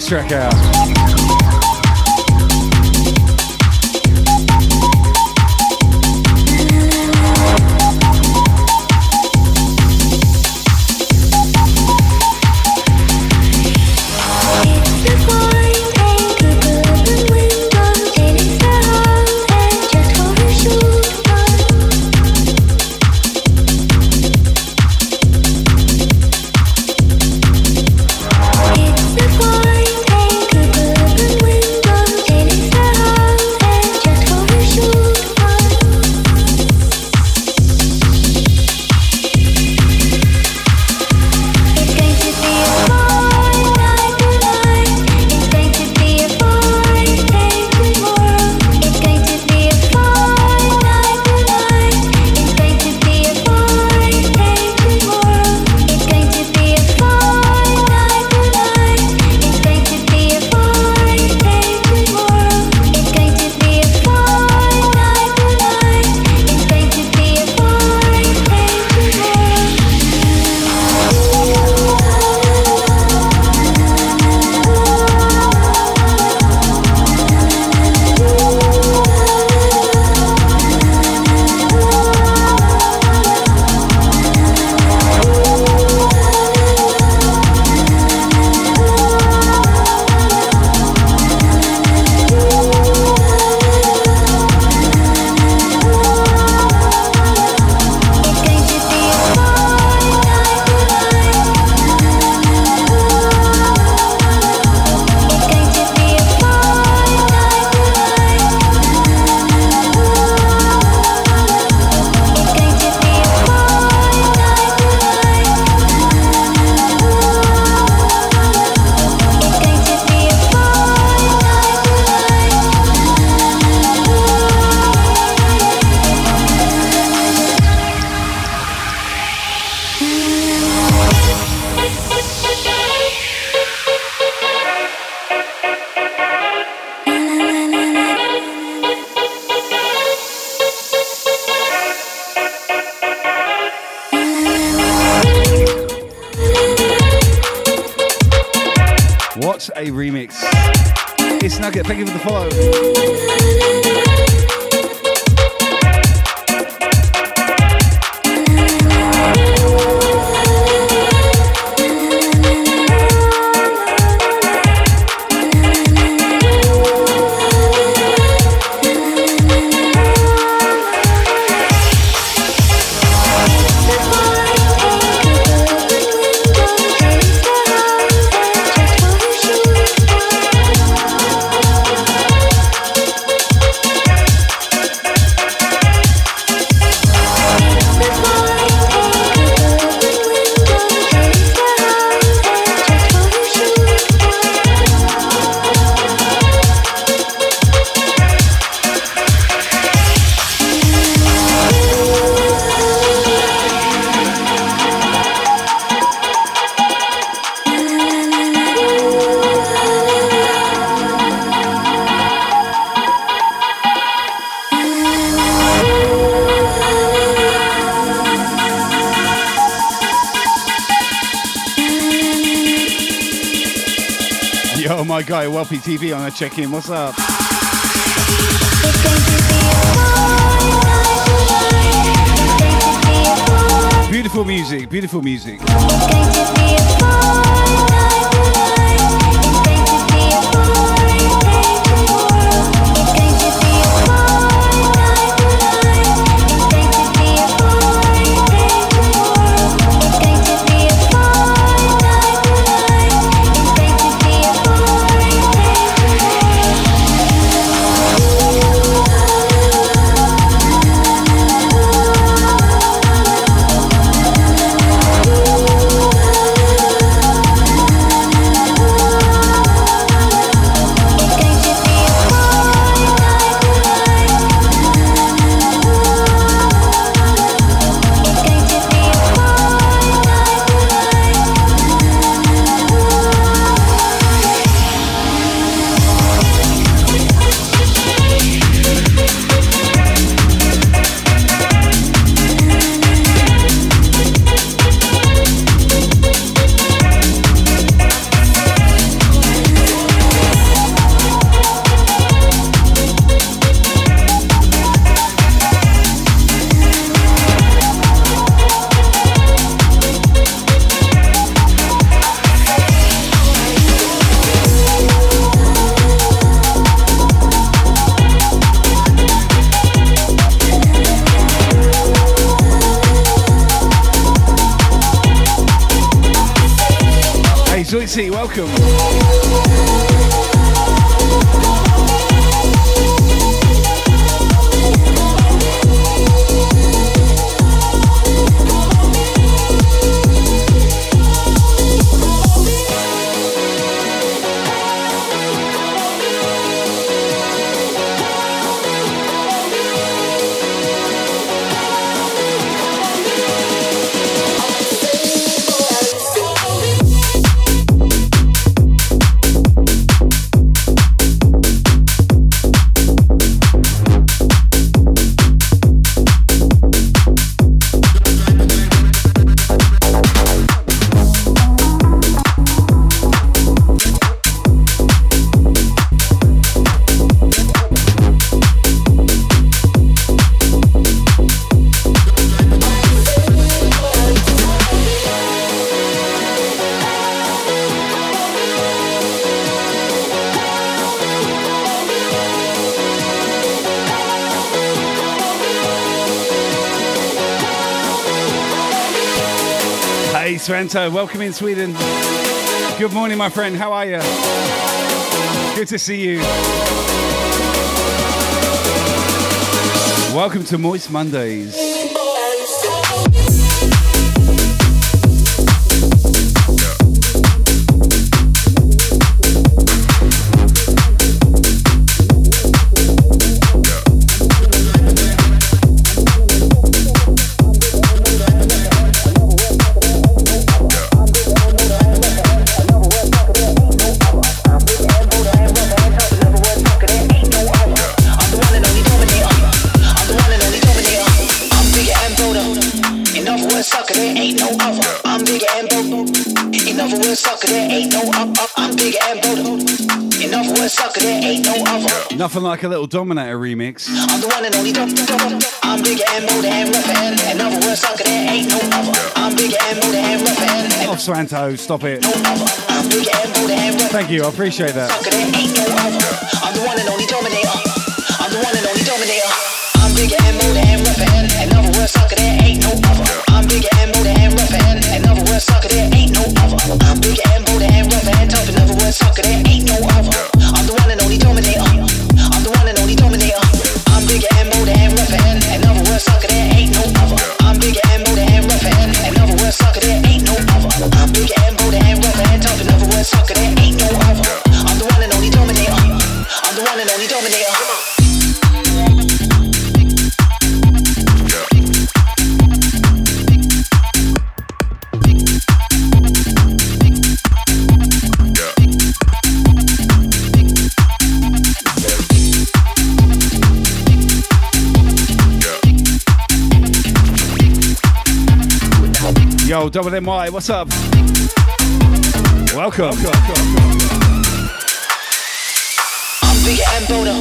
check out. TV on a check-in. What's up? Beautiful music, beautiful music. Welcome in Sweden. Good morning, my friend. How are you? Good to see you. Welcome to Moist Mondays. Nothing like a little Dominator remix. I'm the one and only dog. I'm bigger and bolder and rougher and in other sucker, there ain't no other. I'm bigger and bolder and rougher and Oh, Swanto, stop it. I'm bigger and bolder and rougher. Thank you, I appreciate that. Sucker, there ain't no other. I'm the one and only dominator. I'm the one and only dominator. I'm bigger and bolder and rougher and in other sucker, there ain't no other. Yo, double MY, what's up? Welcome. I'm bigger and bolder.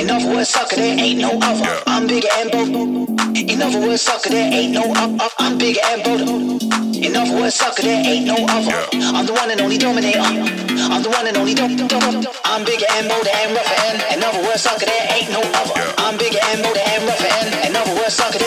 In other words, sucker, there ain't no other. I'm bigger and bolder. In other words, sucker, there ain't no up, up. I'm bigger and bolder. In other words, sucker, there ain't no other. I'm the one and only dominator. I'm the one and only dom, dom. I'm bigger and bolder and rougher and in other words, sucker, there ain't no other. I'm bigger and bolder and rougher and in other words, sucker,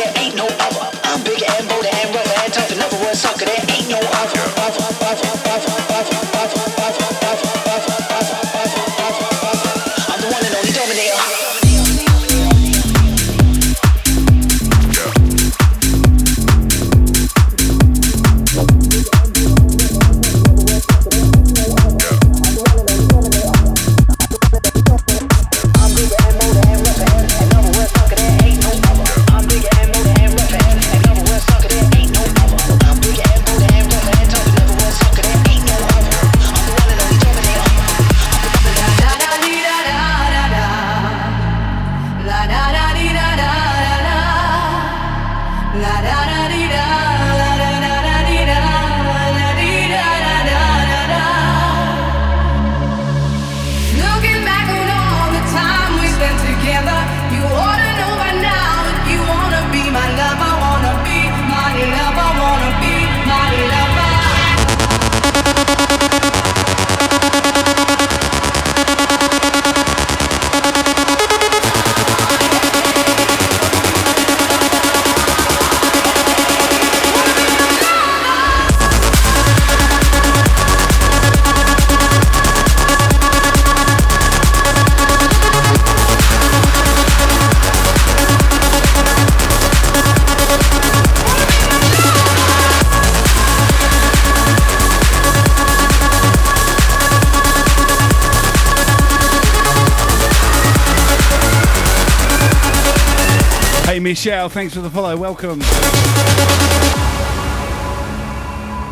Hey thanks for the follow. Welcome.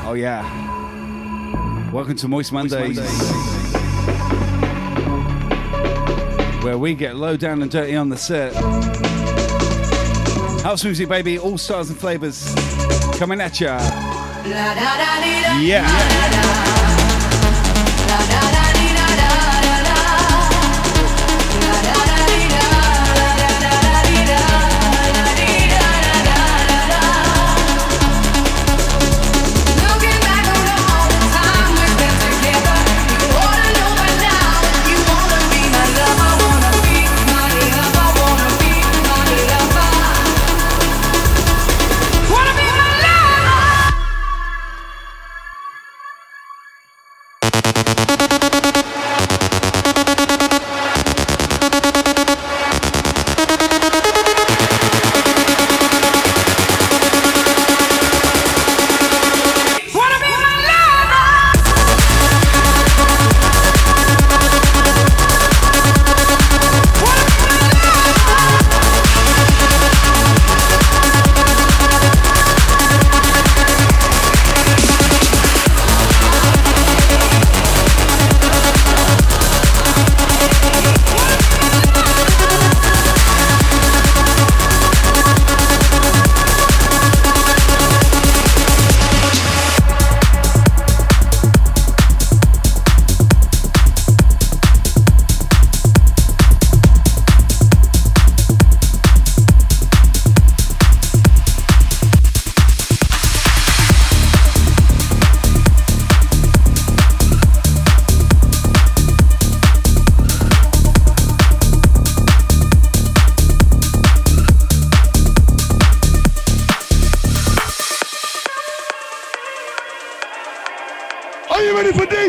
Oh yeah. Welcome to Moist Mondays. Where we get low down and dirty on the set. House music, baby, all stars and flavors coming at ya. Yeah.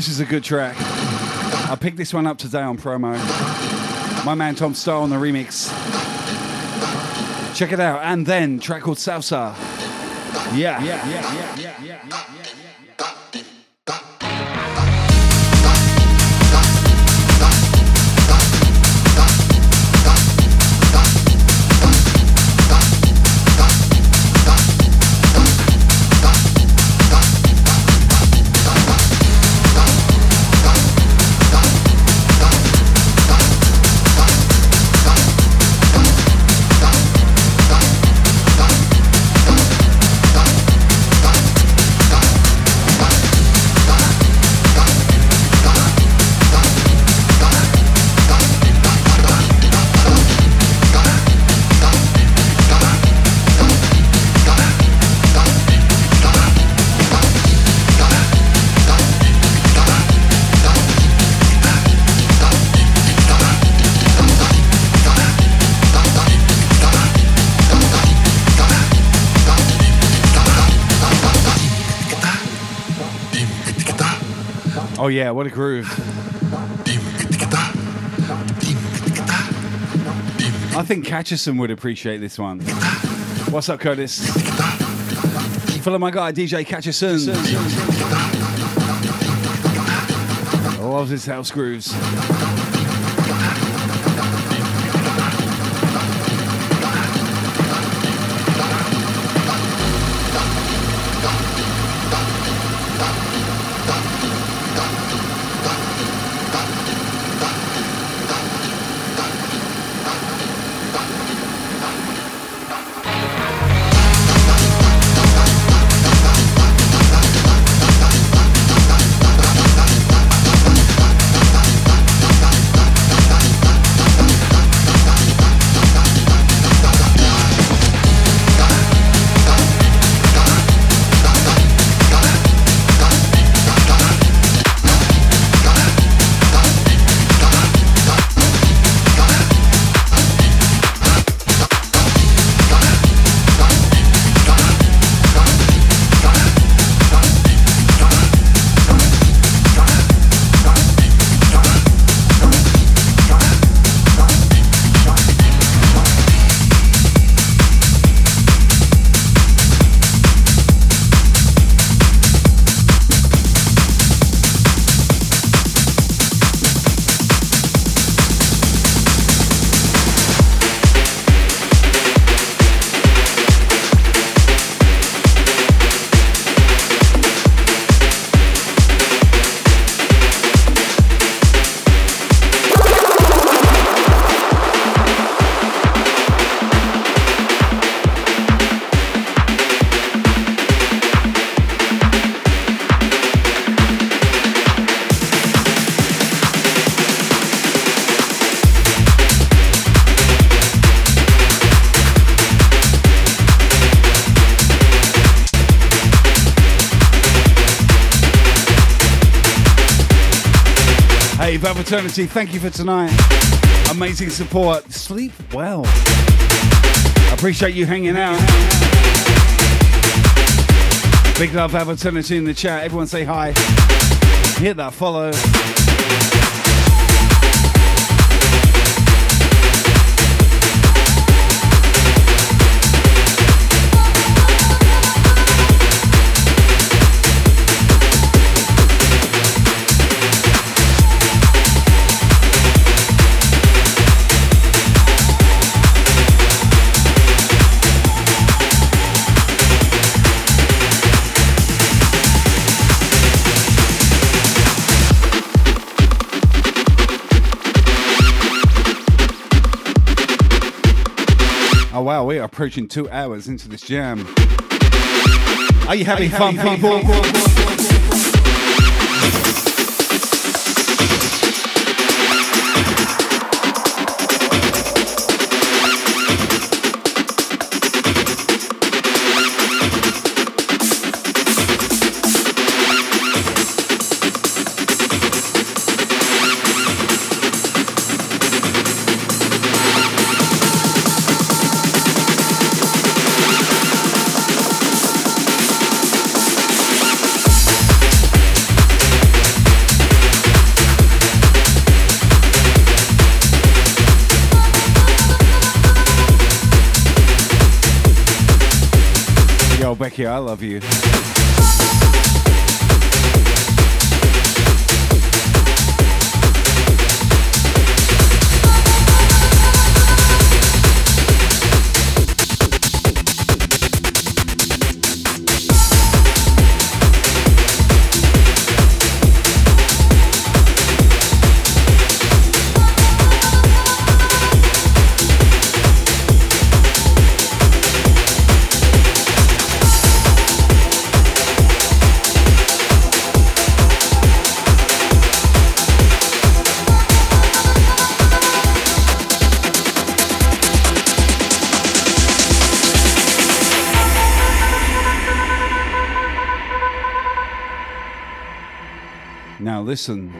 this is a good track. I picked this one up today on promo. My man Tom Staar on the remix. Check it out. And then, track called Salsa. Yeah. Yeah, yeah, yeah, yeah, yeah, yeah. Yeah, what a groove. I think Catcherson would appreciate this one. What's up, Curtis? Follow my guy, DJ Catcherson. Loves his house grooves. Thank you for tonight. Amazing support. Sleep well. I appreciate you hanging out. Big love, Eternity in the chat. Everyone say hi. Hit that follow. Approaching two hours into this jam. Are you having, fun, people? Yo, Becky, I love you. listen.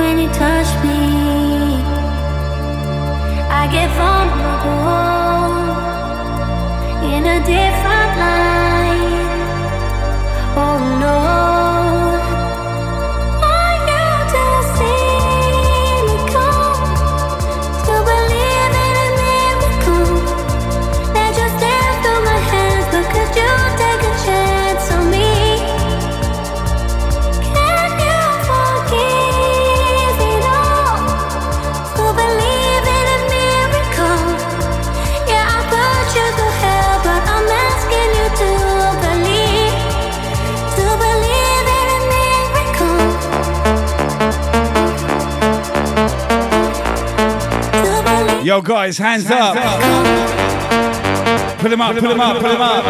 when you touch me. I get vulnerable in a different Yo, guys, hands, hands up. up. Put them up, put them up, put them up.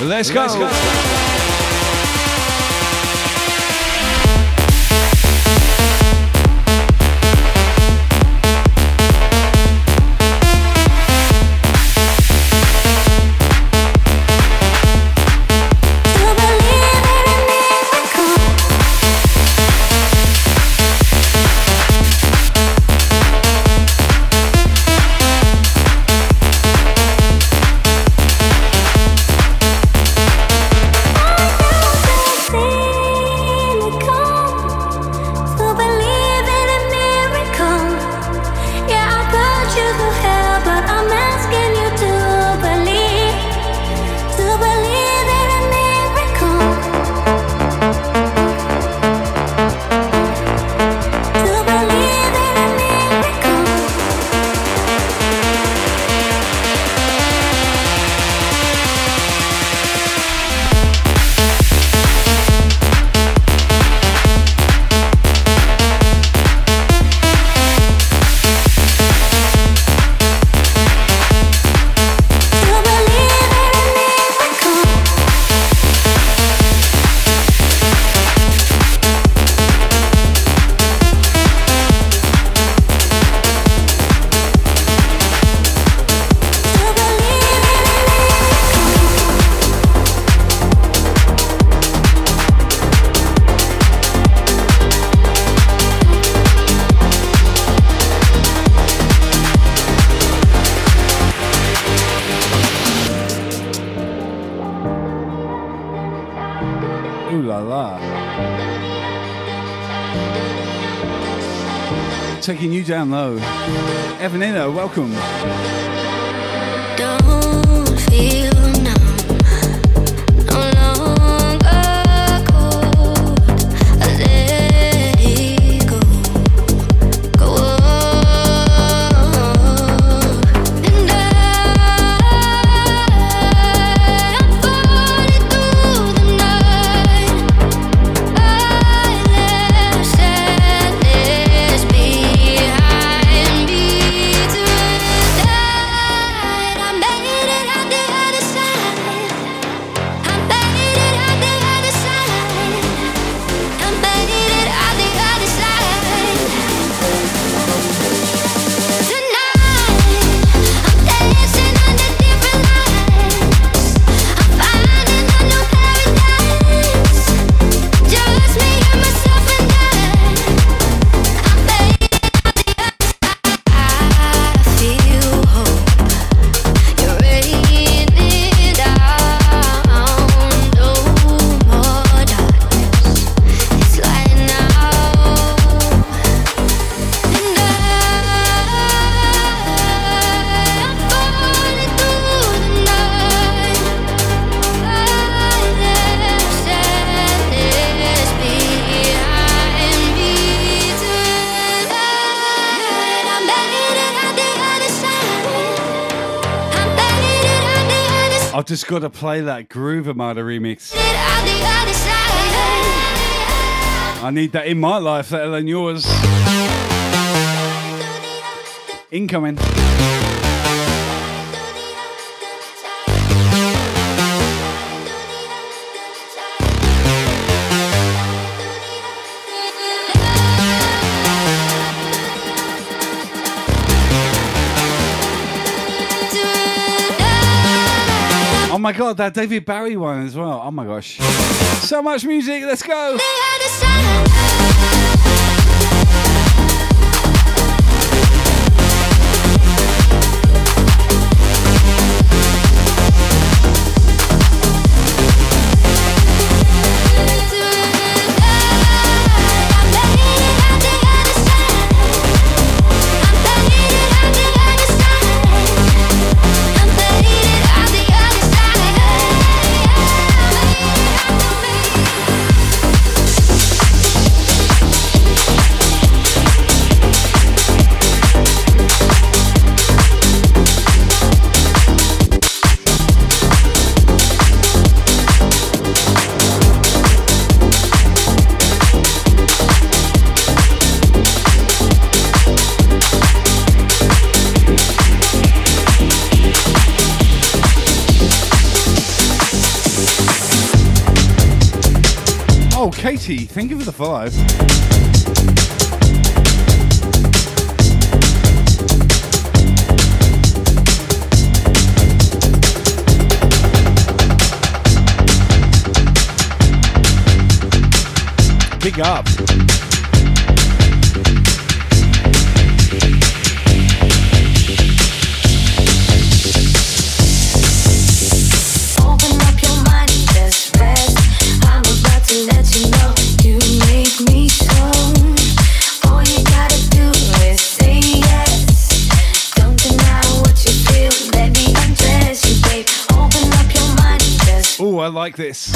Let's go. Let's go. Down low. Evanina, welcome. Just got to play that Groove Armada remix. I need that in my life, let alone yours. Incoming. My god, that David Bowie one as well. Oh my gosh. So much music, let's go. Katie, thank you for the five. Big up. like this.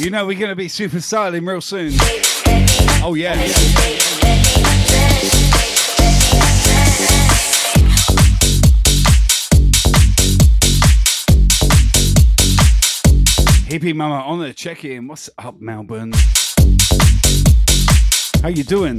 You know we're going to be super styling real soon. Oh yeah. Mama on the check-in. What's up, Melbourne? How you doing?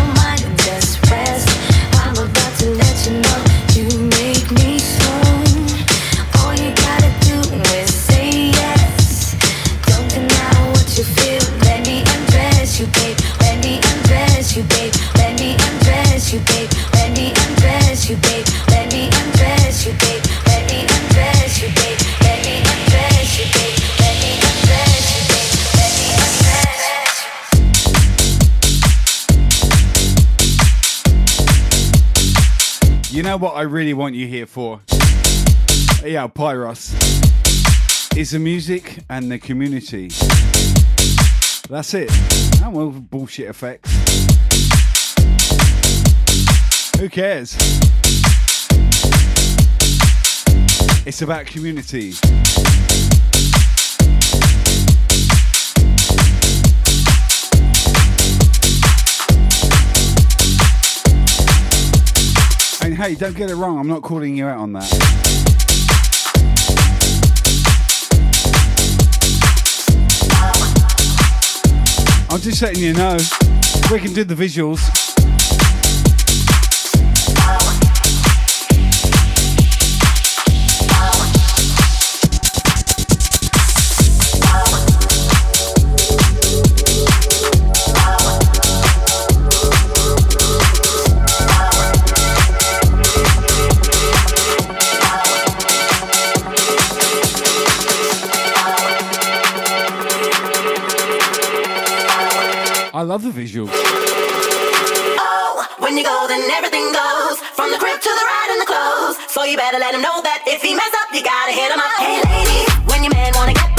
to know. what I really want you here for. Yeah, Pyros. Is the music and the community. That's it. And well, bullshit effects. Who cares? It's about community. hey, don't get it wrong. I'm not calling you out on that. I'm just letting you know. We can do the visuals. love the visual. Oh, when you go, then everything goes. From the crib to the ride and the clothes. So you better let him know that if he mess up, you gotta hit him up. Hey, lady, when your man wanna get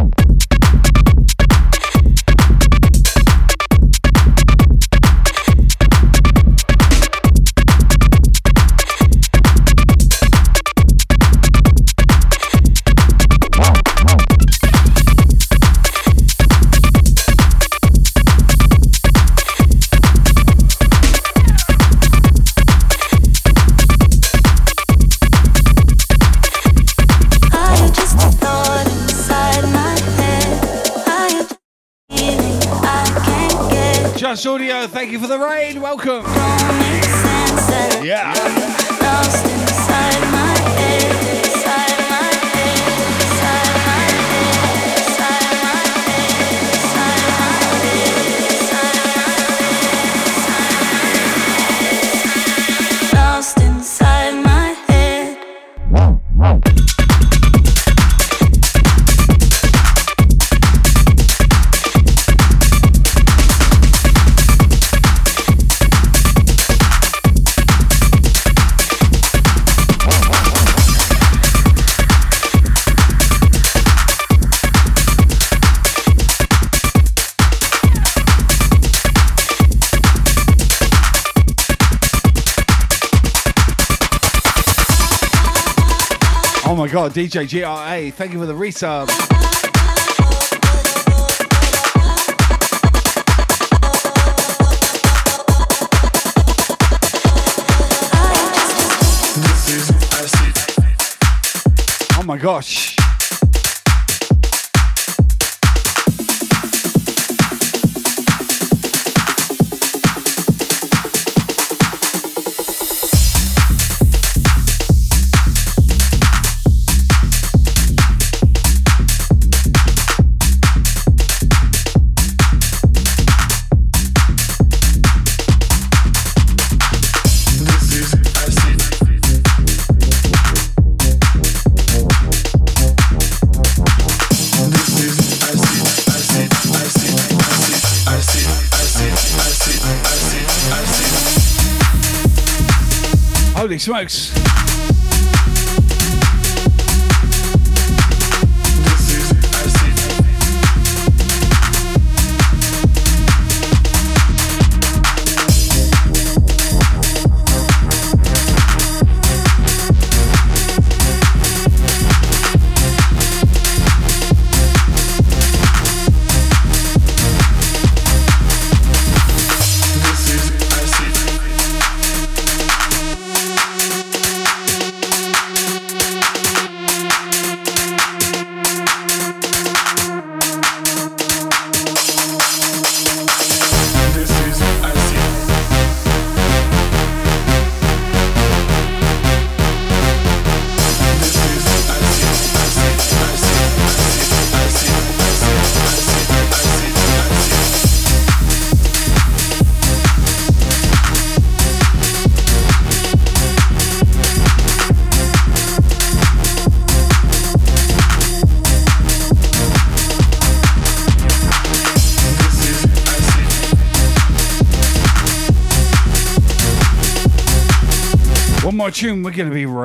Tamam. Thank you for the raid. Oh DJ GRA, thank you for the resub. Oh my gosh. Smokes.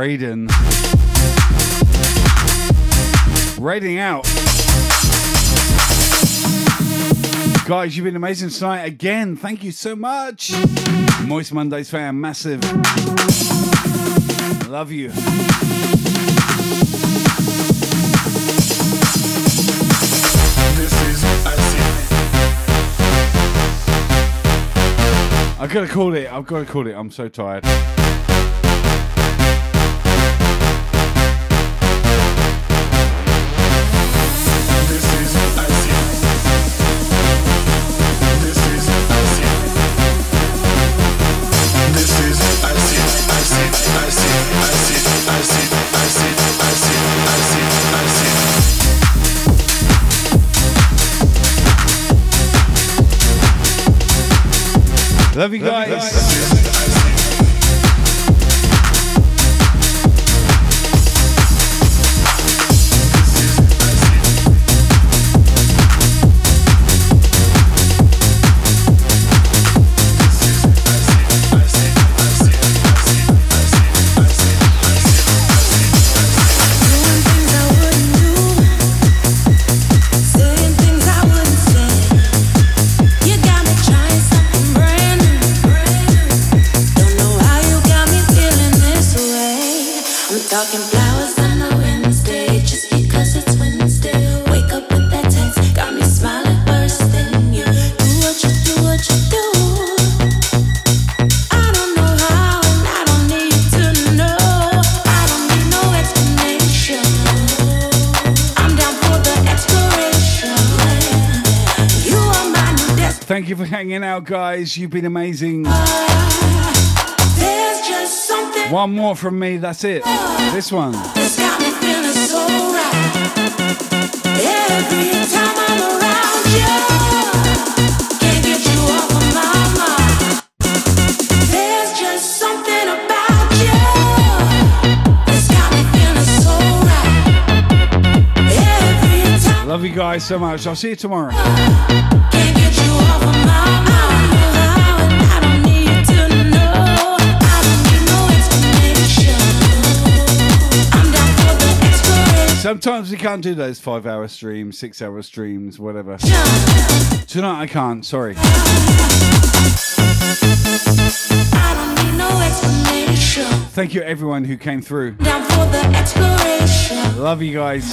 Be raiding. Out. Guys, you've been amazing tonight again. Thank you so much. Moist Mondays fan, massive. Love you. This is a team. I gotta call it. I've gotta call it. I'm so tired. Love you guys. guys. You've been amazing. One more from me. That's it. This one. Love you guys so much. I'll see you tomorrow. Sometimes we can't do those five hour streams, six hour streams, whatever. Tonight I can't, sorry. Thank you everyone who came through. Love you guys.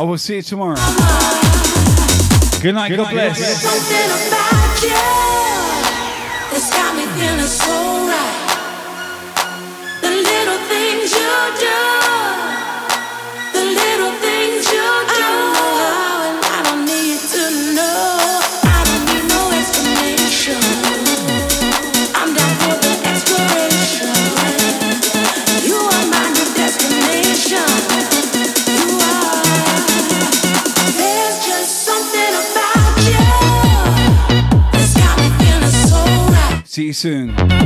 I will see you tomorrow. Good night. Good God night, bless. God bless. soon.